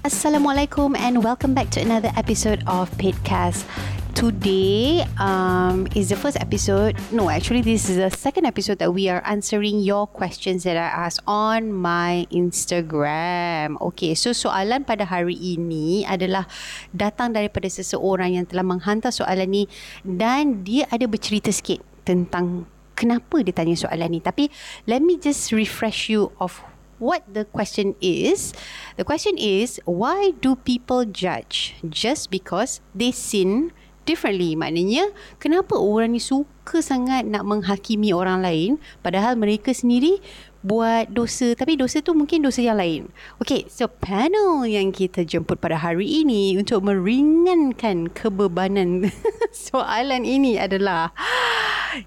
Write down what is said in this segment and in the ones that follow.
Assalamualaikum and welcome back to another episode of Pitcast. Today um, is the first episode. No, actually, this is the second episode that we are answering your questions that I asked on my Instagram. Okay, so soalan pada hari ini adalah datang daripada seseorang yang telah menghantar soalan ni dan dia ada bercerita sikit tentang kenapa dia tanya soalan ni. Tapi let me just refresh you of what the question is. The question is, why do people judge just because they sin differently? Maknanya, kenapa orang ni suka sangat nak menghakimi orang lain padahal mereka sendiri buat dosa tapi dosa tu mungkin dosa yang lain. Okay, so panel yang kita jemput pada hari ini untuk meringankan kebebanan soalan ini adalah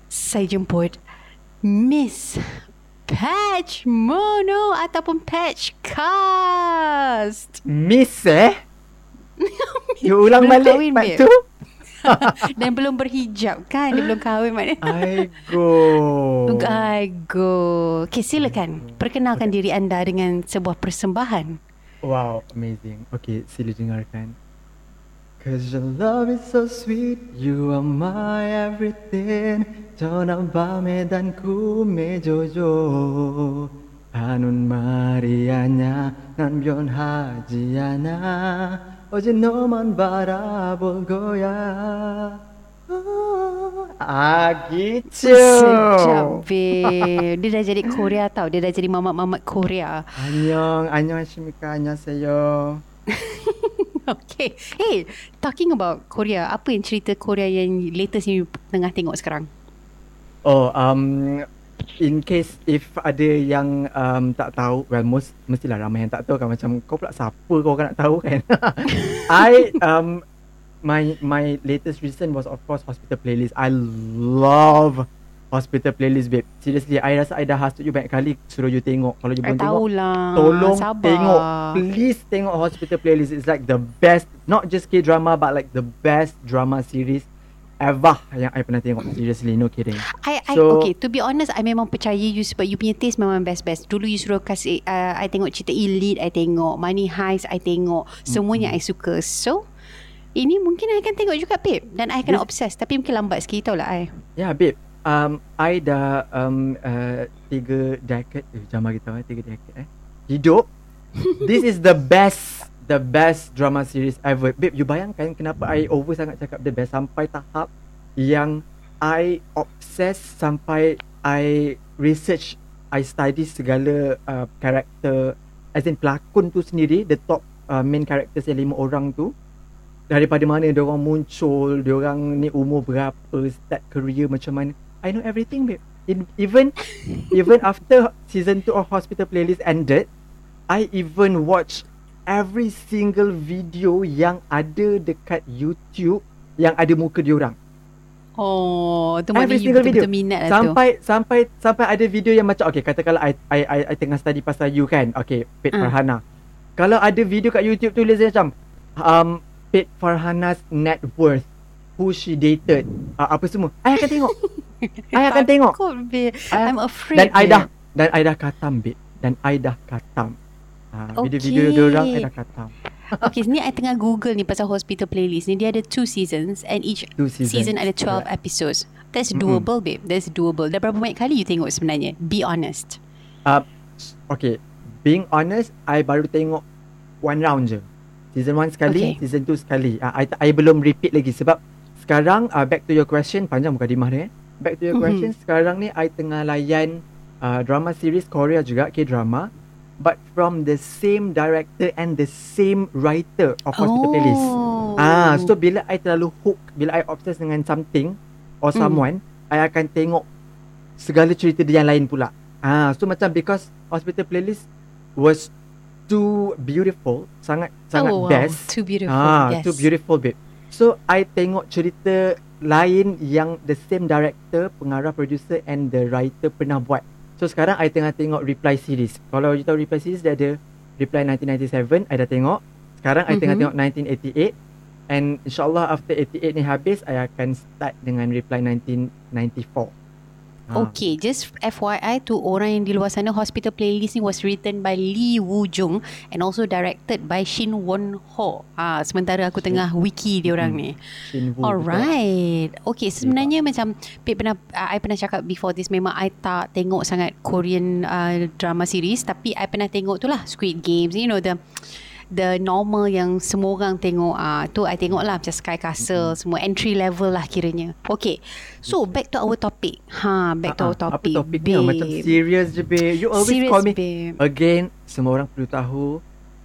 saya jemput Miss Patch Mono ataupun Patch Cast. Miss eh? You ulang Belum balik kahwin, babe. tu? Dan belum berhijab kan? Dia belum kahwin maknanya. I go. I go. Okay, silakan. Perkenalkan diri anda dengan sebuah persembahan. Wow, amazing. Okay, sila dengarkan. Cause your love is so sweet, you are my everything. 전화밤에 단 꿈에 조jo. 한눈 마리아냐, 난 변하지 않아. 어제 너만 바라본 거야. 아, gitu. Babe. Dia dah jadi Korea tau. Dia dah jadi mamat-mamat Korea. 안녕, 안녕하십니까, 안녕하세요. Okay. Hey, talking about Korea, apa yang cerita Korea yang latest ni tengah tengok sekarang? Oh, um, in case if ada yang um, tak tahu, well, most mestilah ramai yang tak tahu kan macam kau pula siapa kau kan nak tahu kan. I um my my latest recent was of course hospital playlist. I love hospital playlist babe. Seriously, I rasa I dah hasut you banyak kali suruh you tengok. Kalau you belum tengok, tahulah. tolong Sabar. tengok. Please tengok hospital playlist. It's like the best, not just K drama but like the best drama series ever yang I pernah tengok. Seriously, no kidding. I, I So- okay to be honest I memang percaya you sebab you punya taste memang best-best. Dulu you suruh kasih uh, I tengok cerita Elite I tengok, Money Heist I tengok, semuanya I suka. So ini mungkin I akan tengok juga babe dan I akan obsess tapi mungkin lambat sikit tau lah I. Ya, yeah, babe. Um, I dah um, uh, tiga decade, eh, bagi tahu eh, tiga decade eh. Hidup. This is the best, the best drama series ever. Babe, you bayangkan kenapa I over sangat cakap the best sampai tahap yang I obsess sampai I research, I study segala uh, karakter, as in pelakon tu sendiri, the top uh, main characters yang lima orang tu daripada mana dia orang muncul, dia orang ni umur berapa, start career macam mana. I know everything babe. In, even even after season 2 of Hospital Playlist ended, I even watch every single video yang ada dekat YouTube yang ada muka dia orang. Oh, tu Every you single video. betul-betul minat lah tu. Sampai sampai sampai ada video yang macam okay katakanlah I I I, I tengah study pasal you kan. Okay, Pet Ah. Farhana. Kalau ada video kat YouTube tulis dia macam um Pet Farhana's net worth who she dated uh, apa semua. I akan tengok. I akan tengok. Takut babe. I- I'm afraid. Dan I dah dan I dah katam babe. Dan I dah katam. Uh, video-video Okay. dia orang I dah katam. Okay, ni I tengah Google ni pasal hospital playlist ni. Dia ada two seasons and each Two seasons. season ada 12 Correct. episodes. That's doable, babe. That's doable. Dah berapa banyak kali you tengok sebenarnya? Be honest. Uh, okay, being honest, I baru tengok one round je. Season 1 sekali, Okay. season 2 sekali. Uh, I, I belum repeat lagi sebab sekarang uh, back to your question, panjang mukadimah dia eh. Back to your Mhm. question, sekarang ni I tengah layan uh, drama series Korea juga, K-drama. But from the same director and the same writer of Hospital Playlist. Oh. Ah, so bila I terlalu hook, bila I obsessed dengan something or Mm. someone, I akan tengok segala cerita dia yang lain pula. Ah, so macam because Hospital Playlist was too beautiful, sangat sangat oh, wow. best. Too beautiful. Ah, yes. too beautiful babe. So I tengok cerita lain yang the same director, pengarah, producer and the writer pernah buat. So sekarang I tengah tengok Reply series. Kalau you tahu Reply series dia ada Reply 1997, I dah tengok. Sekarang I tengah Mhm. tengok 1988 and insyaAllah after 88 ni habis I akan start dengan Reply 1994. Ah. Okay, just FYI to orang yang di luar sana, Hospital Playlist ni was written by Lee Woo Jung and also directed by Shin Won Ho. Ah, sementara aku tengah wiki dia orang ni. Shin Woo Alright. Okay, sebenarnya macam Pip pernah uh, I pernah cakap before this memang I tak tengok sangat Korean uh, drama series tapi I pernah tengok tu lah Squid Games, you know the the normal yang semua orang tengok ah uh, tu I tengok lah macam Sky Castle mm-hmm. semua entry level lah kiranya. Okay. So back to our topic. Ha, back to our Ah, ah, topic. Apa topik ni? Macam serious je, babe. You always Serious, call me. babe. Again, semua orang perlu tahu.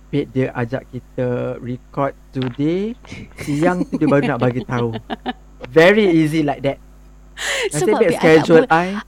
Babe, dia ajak kita record today. Siang tu dia baru nak bagi tahu. Very easy like that. Nanti Sebab babe babe, schedule I.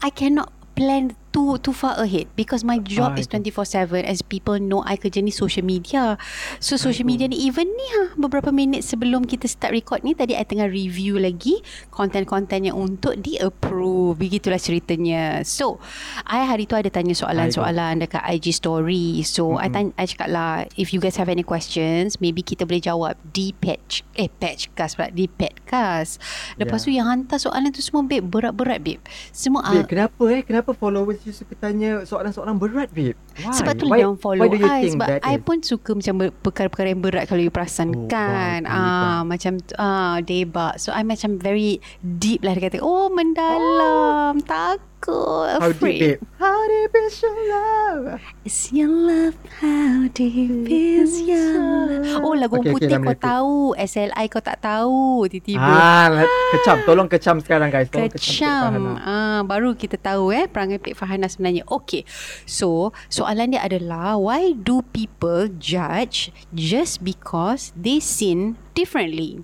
I cannot plan too too far ahead because my job is Aduh. 24/7 as people know I kerja ni social media. So social media ni even ni ha beberapa minit sebelum kita start record ni tadi I tengah review lagi konten-konten yang untuk di approve. Begitulah ceritanya. So I hari tu ada tanya soalan-soalan dekat IG story. So I tanya I cakap lah if you guys have any questions maybe kita boleh jawab di patch eh patchcast pula di petcast. Lepas Yeah. tu yang hantar soalan tu semua babe berat-berat babe. Semua Babe, ah, kenapa eh? Kenapa followers suka tanya soalan-soalan berat, babe? Why? Sebab tu why, dia follow. why do you I think Sebab that I is? pun suka macam perkara-perkara yang berat Kalau you perasan Oh, kan wow, ah, Macam ah, debak. So I macam very deep lah Dia kata Oh mendalam Takut How deep, Afraid. babe? How deep is your love? Is your love? How deep is your love? Oh lagu Okay, okay, putih dah kau tahu. SLI kau tak tahu Tiba-tiba. Ah, lah, kecam. Tolong kecam sekarang, guys. Tolong kecam. Kecam. Ah, Baru kita tahu eh Perangai Pik Farhana sebenarnya. Okay. So Soalan dia adalah Why do people judge Just because They sin differently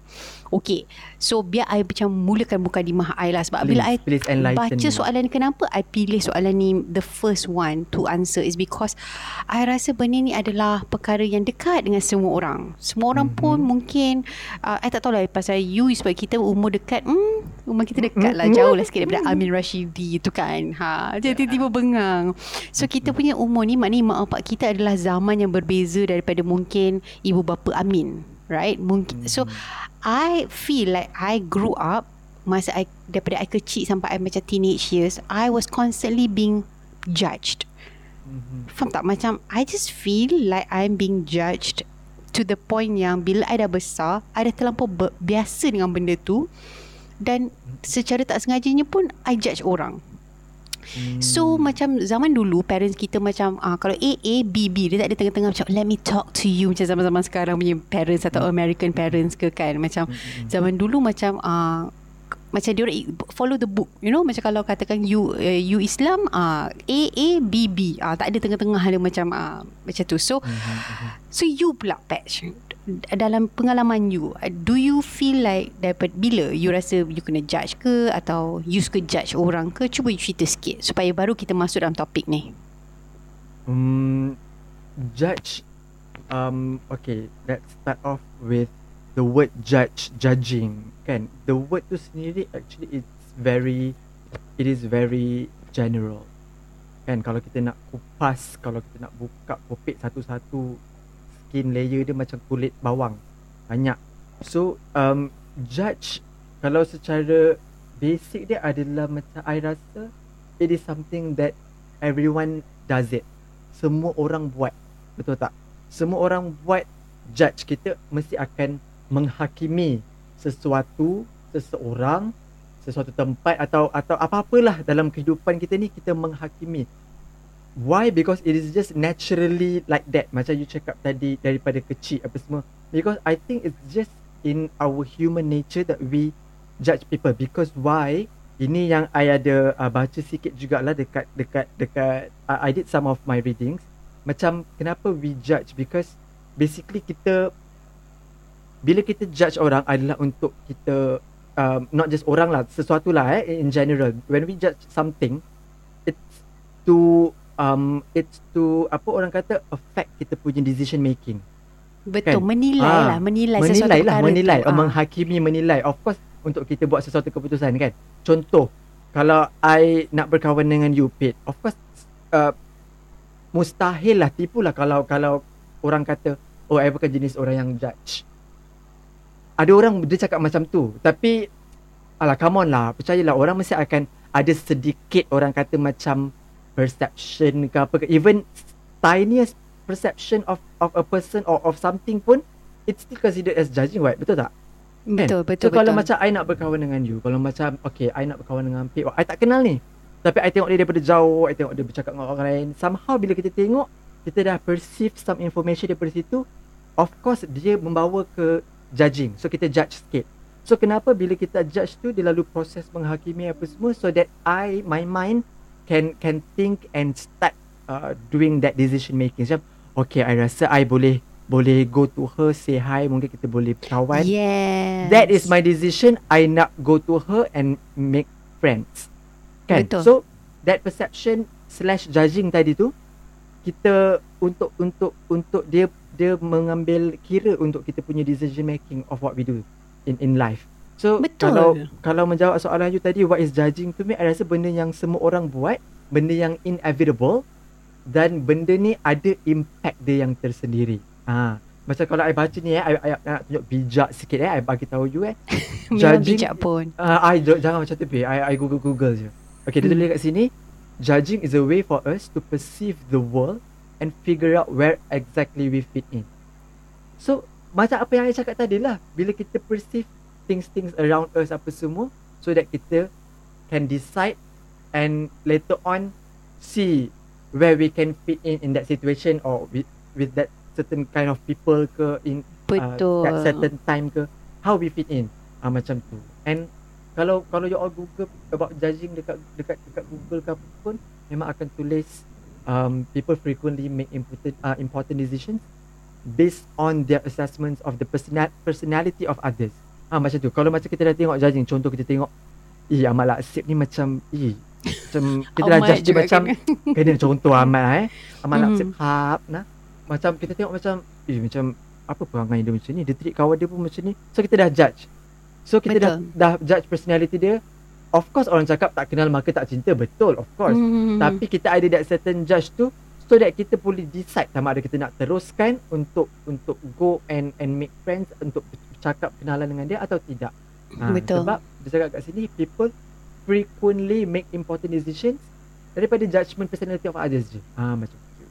Okay So biar I macam Mulakan mukadimah I lah. Sebab bila I Please, please Baca soalan ni Kenapa I pilih soalan ni The first one To answer Is because I rasa benda ni adalah Perkara yang dekat Dengan semua orang. Semua orang Mhm. pun mungkin uh, I tak tahu lah Pasal you Sebab kita umur dekat hmm, Umur kita dekat lah Mhm. Jauh lah sikit Daripada Amin Rashidi tu kan. Ha, Jadi tiba-tiba bengang. So kita punya umur ni Maknanya mak bapak kita adalah Zaman yang berbeza Daripada mungkin Ibu bapa Amin Right? Mungkin So I feel like I grew up Masa I Daripada I kecil Sampai I macam teenage years I was constantly being Judged. Mhm. Faham tak? Macam I just feel like I'm being judged To the point yang Bila I dah besar I dah terlampau biasa dengan benda tu Dan Secara tak sengajanya pun I judge orang Hmm. So macam zaman dulu Parents kita macam uh, Kalau A, A, B, B Dia tak ada tengah-tengah Macam let me talk to you Macam zaman-zaman sekarang punya parents Atau American parents ke kan. Macam Hmm. Zaman dulu macam uh, macam dia orang follow the book you know? Macam kalau katakan you uh, you Islam uh, A A B B. Uh, tak ada tengah-tengah ada macam uh, macam tu. So Mhm, so you pula patch dalam pengalaman you uh, do you feel like dapat bila you rasa you kena judge ke atau you suka judge orang ke cuba you cerita sikit supaya baru kita masuk dalam topik ni Hmm, judge. Um, okay, let's start off with the word judge, judging. Kan, the word tu sendiri actually it's very, it is very general. Kan, kalau kita nak kupas, kalau kita nak buka kopik satu-satu, skin layer dia macam kulit bawang, banyak. So, um, judge kalau secara basic dia adalah macam I rasa it is something that everyone does it. Semua orang buat. Betul tak? Semua orang buat judge kita mesti akan menghakimi sesuatu, seseorang, sesuatu tempat atau atau apa-apalah dalam kehidupan kita ni kita menghakimi. Why? Because it is just naturally like that. Macam you cakap tadi daripada kecil apa semua. Because I think it's just in our human nature that we judge people. Because why? Ini yang I ada uh, baca sikit jugalah dekat dekat dekat uh, I did some of my readings. Macam kenapa we judge because basically kita bila kita judge orang adalah untuk kita um, not just orang lah sesuatu lah eh in general when we judge something it's to um it's to apa orang kata affect kita punya decision making betul Kan? menilai Ah, lah menilai, sesuatu menilai lah perkara menilai tu. Ah. menghakimi menilai of course untuk kita buat sesuatu keputusan kan contoh kalau I nak berkawan dengan you Pete of course uh, mustahil lah tipu lah kalau kalau orang kata oh I bukan jenis orang yang judge ada orang dia cakap macam tu tapi alah come on lah percayalah orang mesti akan ada sedikit orang kata macam perception ke apa ke. Even tiniest perception of of a person or of something pun it's still considered as judging right? Betul tak? Betul, kan? betul, so kalau betul. macam I nak berkawan dengan you kalau macam okay I nak berkawan dengan Pip I tak kenal ni. Tapi I tengok dia daripada jauh I tengok dia bercakap dengan orang lain. Somehow bila kita tengok kita dah perceive some information daripada situ of course dia membawa ke judging. So kita judge sikit. So kenapa bila kita judge tu dia lalu proses menghakimi apa semua so that I my mind can can think and start uh, doing that decision making macam okay I rasa I boleh boleh go to her say hi mungkin kita boleh kawan Yes. That is my decision. I nak go to her and make friends. Kan? Betul. So that perception slash judging tadi tu kita untuk untuk untuk dia dia mengambil kira untuk kita punya decision making of what we do in in life. So Betul. kalau kalau menjawab soalan you tadi what is judging to me I rasa benda yang semua orang buat, benda yang inevitable dan benda ni ada impact dia yang tersendiri. Ha. Macam kalau I baca ni eh, I, I, I nak tunjuk bijak sikit eh, I bagi tahu you eh. Judging- bijak pun. Uh, I j- jangan macam tu. I, I Google Google je. Okay, dia Hmm. tulis kat sini. Judging is a way for us to perceive the world and figure out where exactly we fit in. So, macam apa yang I cakap tadi lah. Bila kita perceive things-things around us apa semua, so that kita can decide and later on see where we can fit in in that situation or with, with that certain kind of people ke in Betul. uh, at certain time ke how we fit in. Uh, macam tu. And kalau kalau you all google about judging dekat dekat dekat google ke apa pun memang akan tulis um, people frequently make important uh, important decisions based on their assessments of the personal personality of others ah macam tu. Kalau macam kita dah tengok judging contoh kita tengok ih Ahmad Laksib ni macam ih macam kita dah judge dia juga macam kena contoh Ahmad lah, eh. Ahmad Mhm. Laksib hap nah. Macam kita tengok macam eh macam apa perangai dia macam ni? Dia treat kawan dia pun macam ni. So kita dah judge. So kita dah Betul. dah judge personality dia. Of course orang cakap tak kenal maka tak cinta. Betul of course. Hmm. tapi kita ada that certain judge tu so that kita boleh decide sama ada kita nak teruskan untuk untuk go and and make friends untuk cakap kenalan dengan dia atau tidak. Ha, Betul. Sebab dia cakap kat sini people frequently make important decisions daripada judgement personality of others je. Ha macam tu.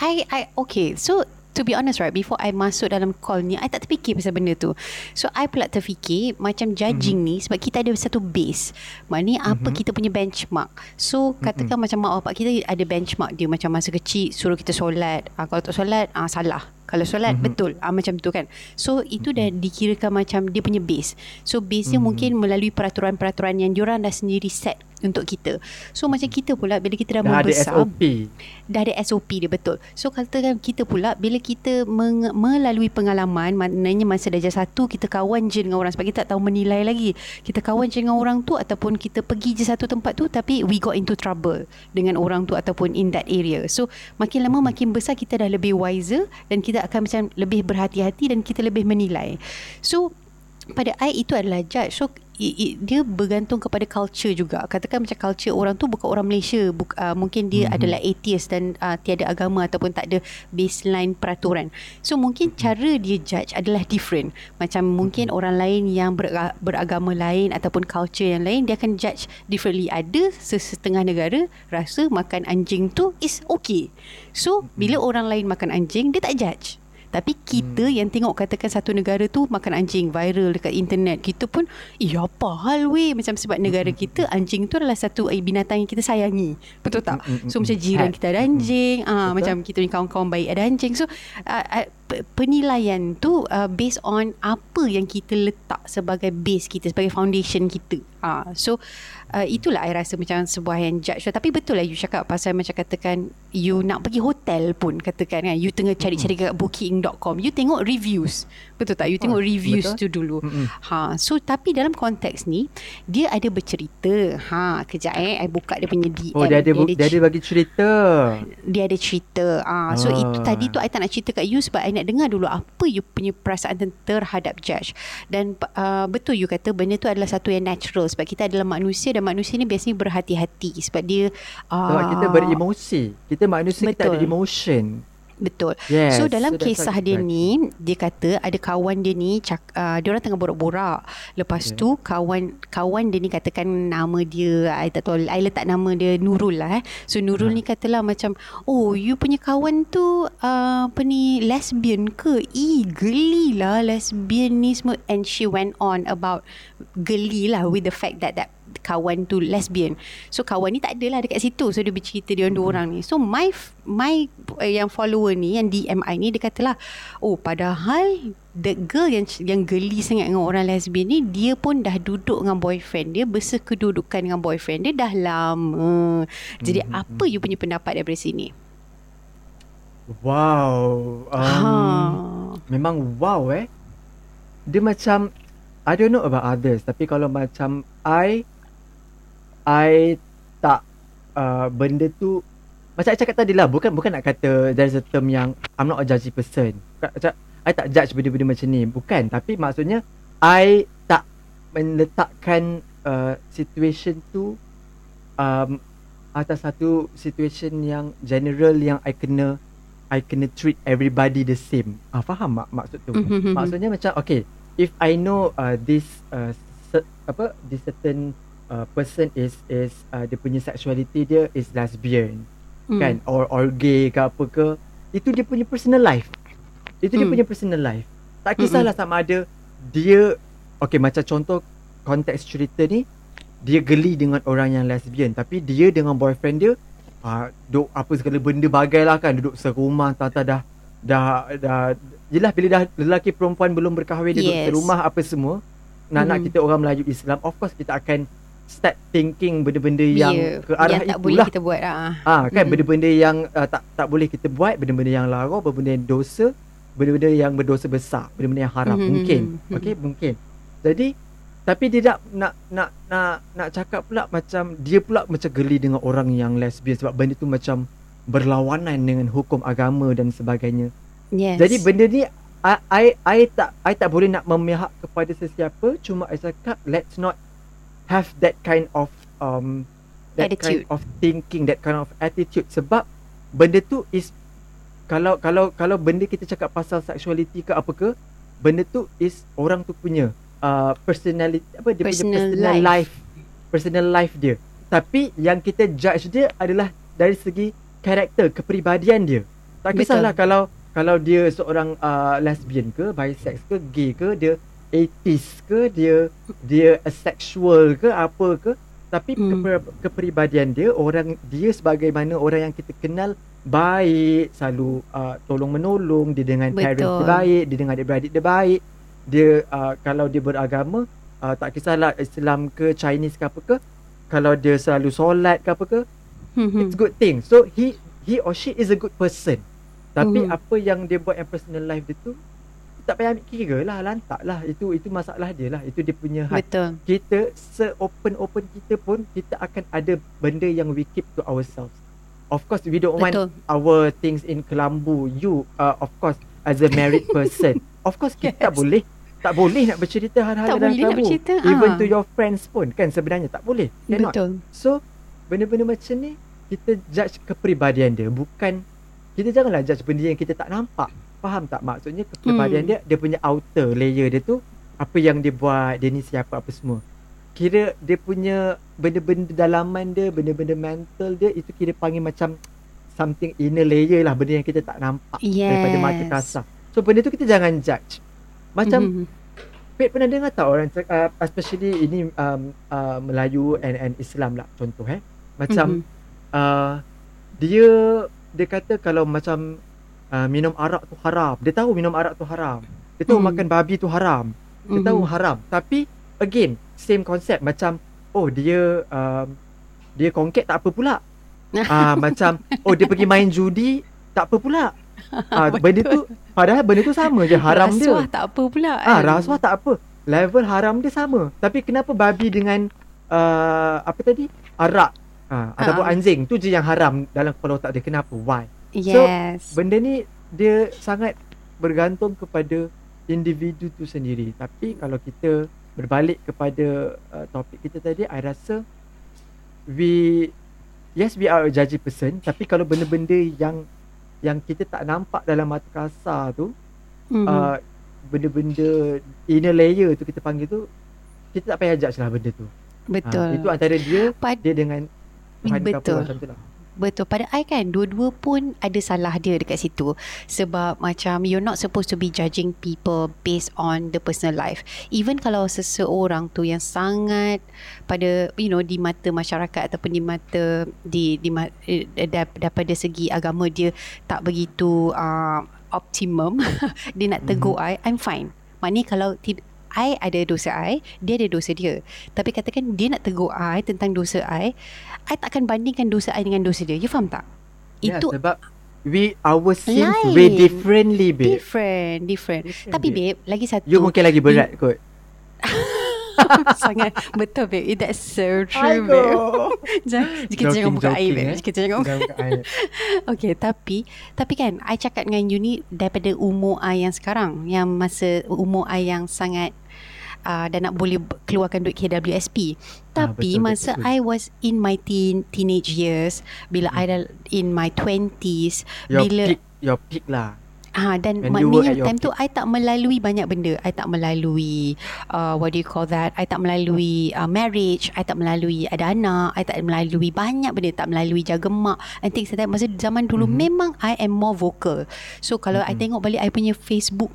I I okay. So to be honest right before I masuk dalam call ni I tak terfikir pasal benda tu. So I pula terfikir macam judging ni sebab kita ada satu base. Maknanya apa Mhm. kita punya benchmark. So katakan macam mak bapak kita ada benchmark dia macam masa kecil suruh kita solat. Ah kalau tak solat ah salah. Kalau solat Mhm. betul ah macam tu kan. So itu dah dikirakan macam dia punya base. So base dia Mhm. mungkin melalui peraturan-peraturan yang diorang dah sendiri set untuk kita. So macam kita pula bila kita dah, Dah ada membesar SOP. dah ada SOP dia betul. So katakan kita pula bila kita meng- melalui pengalaman maknanya masa darjah satu kita kawan je dengan orang sebab kita tak tahu menilai lagi. Kita kawan je dengan orang tu ataupun kita pergi je satu tempat tu tapi we got into trouble dengan orang tu ataupun in that area. So makin lama makin besar kita dah lebih wiser dan kita akan macam lebih berhati-hati dan kita lebih menilai. So pada I itu adalah judge. So i, i, dia bergantung kepada culture juga. Katakan macam culture orang tu bukan orang Malaysia, buk, uh, mungkin dia Mhm. adalah atheist dan uh, tiada agama ataupun tak ada baseline peraturan. So mungkin cara dia judge adalah different. Macam mungkin orang lain yang ber, beragama lain ataupun culture yang lain dia akan judge differently. Ada sesetengah negara rasa makan anjing tu is okay. So bila orang lain makan anjing dia tak judge. Tapi kita hmm. yang tengok katakan satu negara tu makan anjing viral dekat internet. Kita pun, eh apa hal weh? Macam sebab negara kita anjing tu adalah satu eh, binatang yang kita sayangi. Betul tak? So macam jiran kita ada anjing. Ah Betul. Macam kita punya kawan-kawan baik ada anjing. So uh, uh, pe- penilaian tu uh, based on apa yang kita letak sebagai base kita, sebagai foundation kita. Ah So uh, itulah I rasa macam sebuah yang judge. Tapi betul lah you cakap pasal macam katakan you nak pergi hotel pun katakan kan. You tengah cari-cari kat booking.com. You tengok reviews. Betul tak? You tengok Oh, reviews betul. tu dulu. Mm-mm. Ha, so tapi dalam konteks ni dia ada bercerita. Ha, kejap eh I buka dia punya DM. Oh dia ada bu- dia ada bagi cerita. dia ada cerita. Ah, so Ah. itu tadi tu I tak nak cerita kat you sebab I nak dengar dulu apa you punya perasaan ter- terhadap judge. Dan uh, betul you kata benda tu adalah satu yang natural sebab kita adalah manusia dan manusia ni biasanya berhati-hati sebab dia uh, Sebab kita beremosi. Kita manusia kita ada Betul. emotion. Betul. Yes. So dalam that's kisah dia ni dia kata ada kawan dia ni cak, uh, dia orang tengah borak-borak. Lepas Okay. tu kawan kawan dia ni katakan nama dia I tak tahu I letak nama dia Nurul lah eh. So Nurul Ha. ni katalah macam oh you punya kawan tu uh, apa ni lesbian ke? Ih geli lah lesbian ni semua and she went on about geli lah with the fact that that kawan tu lesbian. So kawan ni tak adalah dekat situ. So dia bercerita dia dua orang ni. So my my uh, yang follower ni yang DM I ni dia katalah oh padahal the girl yang yang geli sangat dengan orang lesbian ni dia pun dah duduk dengan boyfriend dia bersekedudukan dengan boyfriend dia dah lama. Jadi Mhm, apa you punya pendapat daripada sini? Wow. Um, ha. Memang wow eh. Dia macam I don't know about others tapi kalau macam I I tak uh, benda tu macam I cakap tadi lah bukan bukan nak kata there's a term yang I'm not a judgy person. Bukan- Macam I tak judge benda-benda macam ni. Bukan tapi maksudnya I tak meletakkan uh, situation tu um, atas satu situation yang general yang I kena I kena treat everybody the same. Ah faham mak maksud tu? Mhm. Maksudnya macam okay, if I know uh, this uh, cer- apa this certain uh, person is is uh, dia punya sexuality dia is lesbian Hmm. kan or or gay ke apa ke, itu dia punya personal life. Itu dia Hmm. punya personal life. Tak kisahlah sama ada dia okay macam contoh konteks cerita ni dia geli dengan orang yang lesbian tapi dia dengan boyfriend dia uh, duk apa segala benda bagai lah kan duduk serumah tata dah dah dah jelas bila dah lelaki perempuan belum berkahwin dia duduk Yes. serumah apa semua nak-nak Mhm. kita orang Melayu Islam of course kita akan start thinking benda-benda yang Ya, ke arah yang tak itulah boleh kita buat ah. Ah kan Mhm. benda-benda yang uh, tak tak boleh kita buat, benda-benda yang lara, benda-benda yang dosa, benda-benda yang berdosa besar, benda-benda yang haram Mhm, mungkin. mhm. Okey, mungkin. Jadi tapi dia nak nak nak nak nak cakap pula macam dia pula macam geli dengan orang yang lesbian sebab benda tu macam berlawanan dengan hukum agama dan sebagainya. Yes. Jadi benda ni I, I I tak I tak boleh nak memihak kepada sesiapa cuma I cakap let's not have that kind of um that Attitude. kind of thinking that kind of attitude sebab benda tu is kalau kalau kalau benda kita cakap pasal sexuality ke apa ke benda tu is orang tu punya uh, personality apa dia Personal punya personal life. life. personal life dia tapi yang kita judge dia adalah dari segi karakter kepribadian dia tak Betul. kisahlah kalau kalau dia seorang uh, lesbian ke bisex ke gay ke dia atheist ke dia dia asexual ke apa ke tapi Hmm. keper, kepribadian dia orang dia sebagaimana orang yang kita kenal baik selalu uh, tolong menolong dia dengan parents dia Betul. baik dia dengan adik-beradik dia baik dia uh, kalau dia beragama uh, tak kisahlah Islam ke Chinese ke apa ke kalau dia selalu solat ke apa ke Mhm. it's good thing so he he or she is a good person tapi Mhm. apa yang dia buat yang personal life dia tu tak payah ambil kira lah lantak lah itu itu masalah dia lah itu dia punya hak Betul. kita se-open-open kita pun kita akan ada benda yang we keep to ourselves. Of course we don't want Betul. our things in kelambu. You uh, of course as a married person. of course kita tak Yes. boleh tak boleh nak bercerita hal-hal Tak dalam boleh nak kelambu. bercerita, Even ah. to your friends pun kan sebenarnya tak boleh. Cannot. Betul. So benda-benda macam ni kita judge kepribadian dia bukan kita janganlah judge benda yang kita tak nampak. Faham tak maksudnya kepribadian Hmm. dia dia punya outer layer dia tu apa yang dia buat, dia ni siapa apa semua. Kira dia punya benda-benda dalaman dia, benda-benda mental dia itu kira panggil macam something inner layer lah benda yang kita tak nampak Yes. daripada mata kasar. So benda tu kita jangan judge. Macam Mhm. Pet pernah dengar tak orang uh, especially ini um, uh, Melayu and and Islam lah contoh eh. Macam Mhm. uh, dia dia kata kalau macam uh, minum arak tu haram. Dia tahu minum arak tu haram. Dia tahu Hmm. makan babi tu haram. Dia Mhm. tahu haram. Tapi again same concept macam oh dia um, dia kongket tak apa pula. Ah uh, macam oh dia pergi main judi tak apa pula. Ah uh, benda tu padahal benda tu sama je haram dia. Rasuah tak apa pula. Ah, kan? rasuah tak apa. Level haram dia sama. Tapi kenapa babi dengan uh, apa tadi? Arak. Ah, ataupun Ah. anjing tu je yang haram dalam kepala otak dia. Kenapa? Why? Yes. Benda ni dia sangat bergantung kepada individu tu sendiri. Tapi kalau kita berbalik kepada uh, topik kita tadi, I rasa we yes we are a judgy person tapi kalau benda-benda yang yang kita tak nampak dalam mata kasar tu Mhm. uh, benda-benda inner layer tu kita panggil tu kita tak payah judge lah benda tu. Betul. Ha, itu antara dia Pad- dia dengan Tuhan ke apa Betul. macam tu lah. Betul. Pada I kan dua-dua pun ada salah dia dekat situ. Sebab macam you're not supposed to be judging people based on the personal life. Even kalau seseorang tu yang sangat pada you know di mata masyarakat ataupun di mata di di eh, dar- daripada segi agama dia tak begitu uh, optimum dia nak tegur I I'm fine. Maknanya kalau tid- I ada dosa I Dia ada dosa dia. Tapi katakan dia nak tegur I Tentang dosa I I takkan bandingkan dosa I Dengan dosa dia You faham tak? Ya, Itu sebab we our sins Lain. way differently babe. different Different Different, Tapi babe. babe Lagi satu You mungkin lagi berat kot. Sangat Betul babe That's so true babe Jangan, Kita jangan buka air babe eh. Kita Jangan buka air. Okay tapi Tapi kan I cakap dengan you ni Daripada umur I yang sekarang Yang masa Umur I yang sangat uh, Dan nak boleh Keluarkan duit KWSP Tapi betul, masa betul. I was In my teen Teenage years Bila I dah In my 20s Your Bila peak, your peak lah. Ha, dan When maknanya time tu I tak melalui banyak benda. I tak melalui uh, what do you call that? I tak melalui uh, marriage, I tak melalui ada anak, I tak melalui banyak benda, tak melalui jaga mak and things like that. Masa zaman dulu Mhm. mm-hmm. memang I am more vocal. So kalau mm-hmm. I Mhm. tengok balik I punya Facebook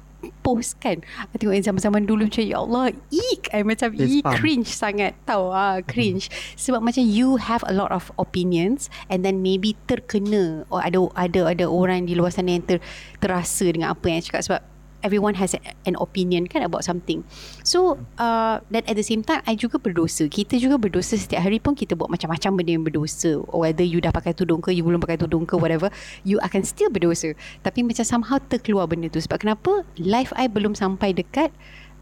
post kan. I tengok yang zaman-zaman dulu macam Ya Allah Eek. I macam Fist Eek cringe sangat Tahu ah Cringe. Sebab macam you have a lot of opinions And then maybe terkena Or ada ada ada orang di luar sana Yang ter, terasa dengan apa yang I cakap. Sebab everyone has a, an opinion kan about something. So uh, then at the same time I juga berdosa. Kita juga berdosa setiap hari pun kita buat macam-macam benda yang berdosa. Or whether you dah pakai tudung ke you belum pakai tudung ke whatever, you akan still berdosa. Tapi macam somehow terkeluar benda tu. Sebab kenapa? Life I belum sampai dekat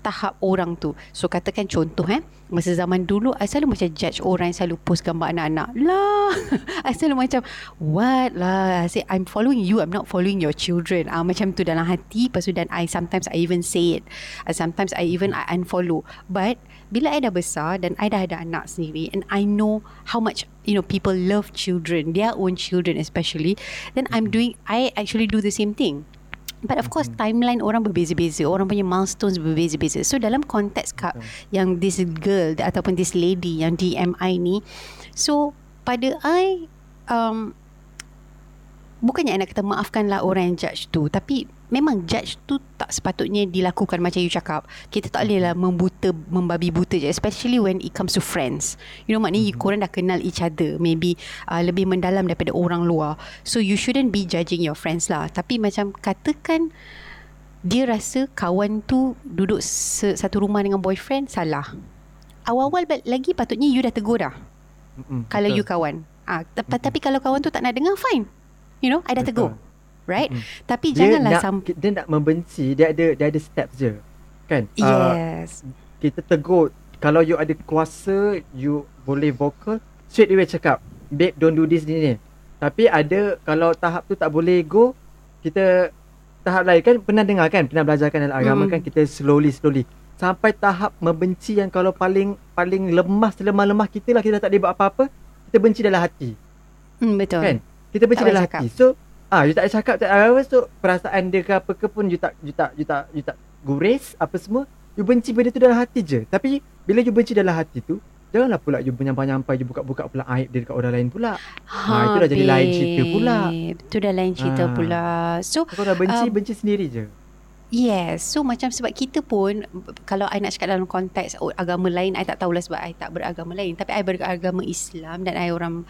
tahap orang tu. So katakan contoh eh, masa zaman dulu I selalu macam judge orang yang selalu post gambar anak-anak. Lah, I selalu macam what lah. I say I'm following you, I'm not following your children. Ah macam tu dalam hati. Lepas tu dan I sometimes I even say it. Uh, sometimes I even I unfollow. But bila I dah besar dan I dah ada anak sendiri and I know how much you know people love children, their own children especially, then I'm doing I actually do the same thing. But of course timeline orang berbeza-beza Orang punya milestones berbeza-beza. So dalam konteks kak Yang this girl Ataupun this lady Yang DM I ni So pada I um, Bukannya I nak kata Maafkanlah orang yang judge tu. Tapi Memang judge tu Tak sepatutnya dilakukan Macam you cakap. Kita tak boleh lah Membuta Membabi buta je Especially when it comes to friends. You know maknanya you Korang dah kenal each other Maybe uh, Lebih mendalam daripada orang luar. So you shouldn't be judging your friends lah. Tapi macam Katakan Dia rasa kawan tu Duduk se- satu rumah dengan boyfriend Salah. Awal-awal lagi Patutnya you dah tegur dah. Mm-mm, Kalau betul. you kawan. Ah, t- Tapi kalau kawan tu tak nak dengar Fine You know I dah tegur. Right? Mm. Tapi dia janganlah nak, sam- dia nak membenci dia ada dia ada steps je kan? Ah, Yes. kita tegur kalau you ada kuasa you boleh vocal straight away cakap babe don't do this ni ni. Tapi ada kalau tahap tu tak boleh go kita tahap lain kan? Pernah dengar kan? Pernah belajarkan dalam agama Mm. kan? Kita slowly slowly. Sampai tahap membenci yang kalau paling paling lemah selemah-lemah kita lah kita tak boleh buat apa-apa kita benci dalam hati. Hmm, Betul. Kan kita benci Tak dalam hati. so ah you tak payah cakap tak apa so perasaan dia ke apa ke pun you tak you tak you tak you tak guris apa semua you benci benda tu dalam hati je. Tapi bila you benci dalam hati tu janganlah pula you menyampai-nyampai you buka-buka pula aib dia dekat orang lain pula. Ha, itu dah jadi lain cerita pula. Itu dah lain cerita Ha. pula. So kau dah benci Um, benci sendiri je Yes. So macam sebab kita pun Kalau I nak cakap dalam konteks oh, Agama lain I tak tahulah sebab I tak beragama lain. Tapi I beragama Islam Dan I orang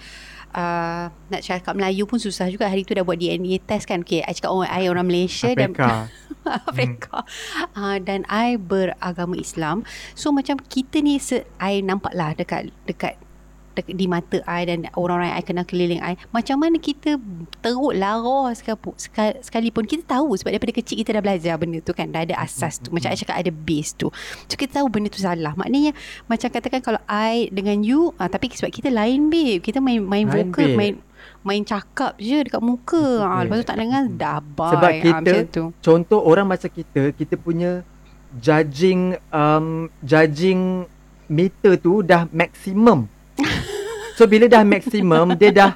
uh, Nak cakap Melayu pun susah juga. Hari tu dah buat DNA test kan. Okay I cakap oh I orang Malaysia dan Afrika. Afrika. Uh, Dan I beragama Islam. So macam kita ni se, I nampak lah dekat Dekat dek- di mata I dan orang-orang yang I kenal keliling I macam mana kita teruk lara sekalipun, sekal- sekalipun. Kita tahu sebab daripada kecil kita dah belajar benda tu kan dah ada asas tu. Macam I cakap ada base tu. So kita tahu benda tu salah. Maknanya macam katakan kalau I dengan you ah, tapi sebab kita lain babe. Kita main main Lain, vocal babe. main main cakap je dekat muka. Ah, lepas tu tak dengar dah bye Sebab ah, kita- macam tu. contoh orang macam kita kita punya judging um, judging meter tu dah maksimum so bila dah maksimum dia dah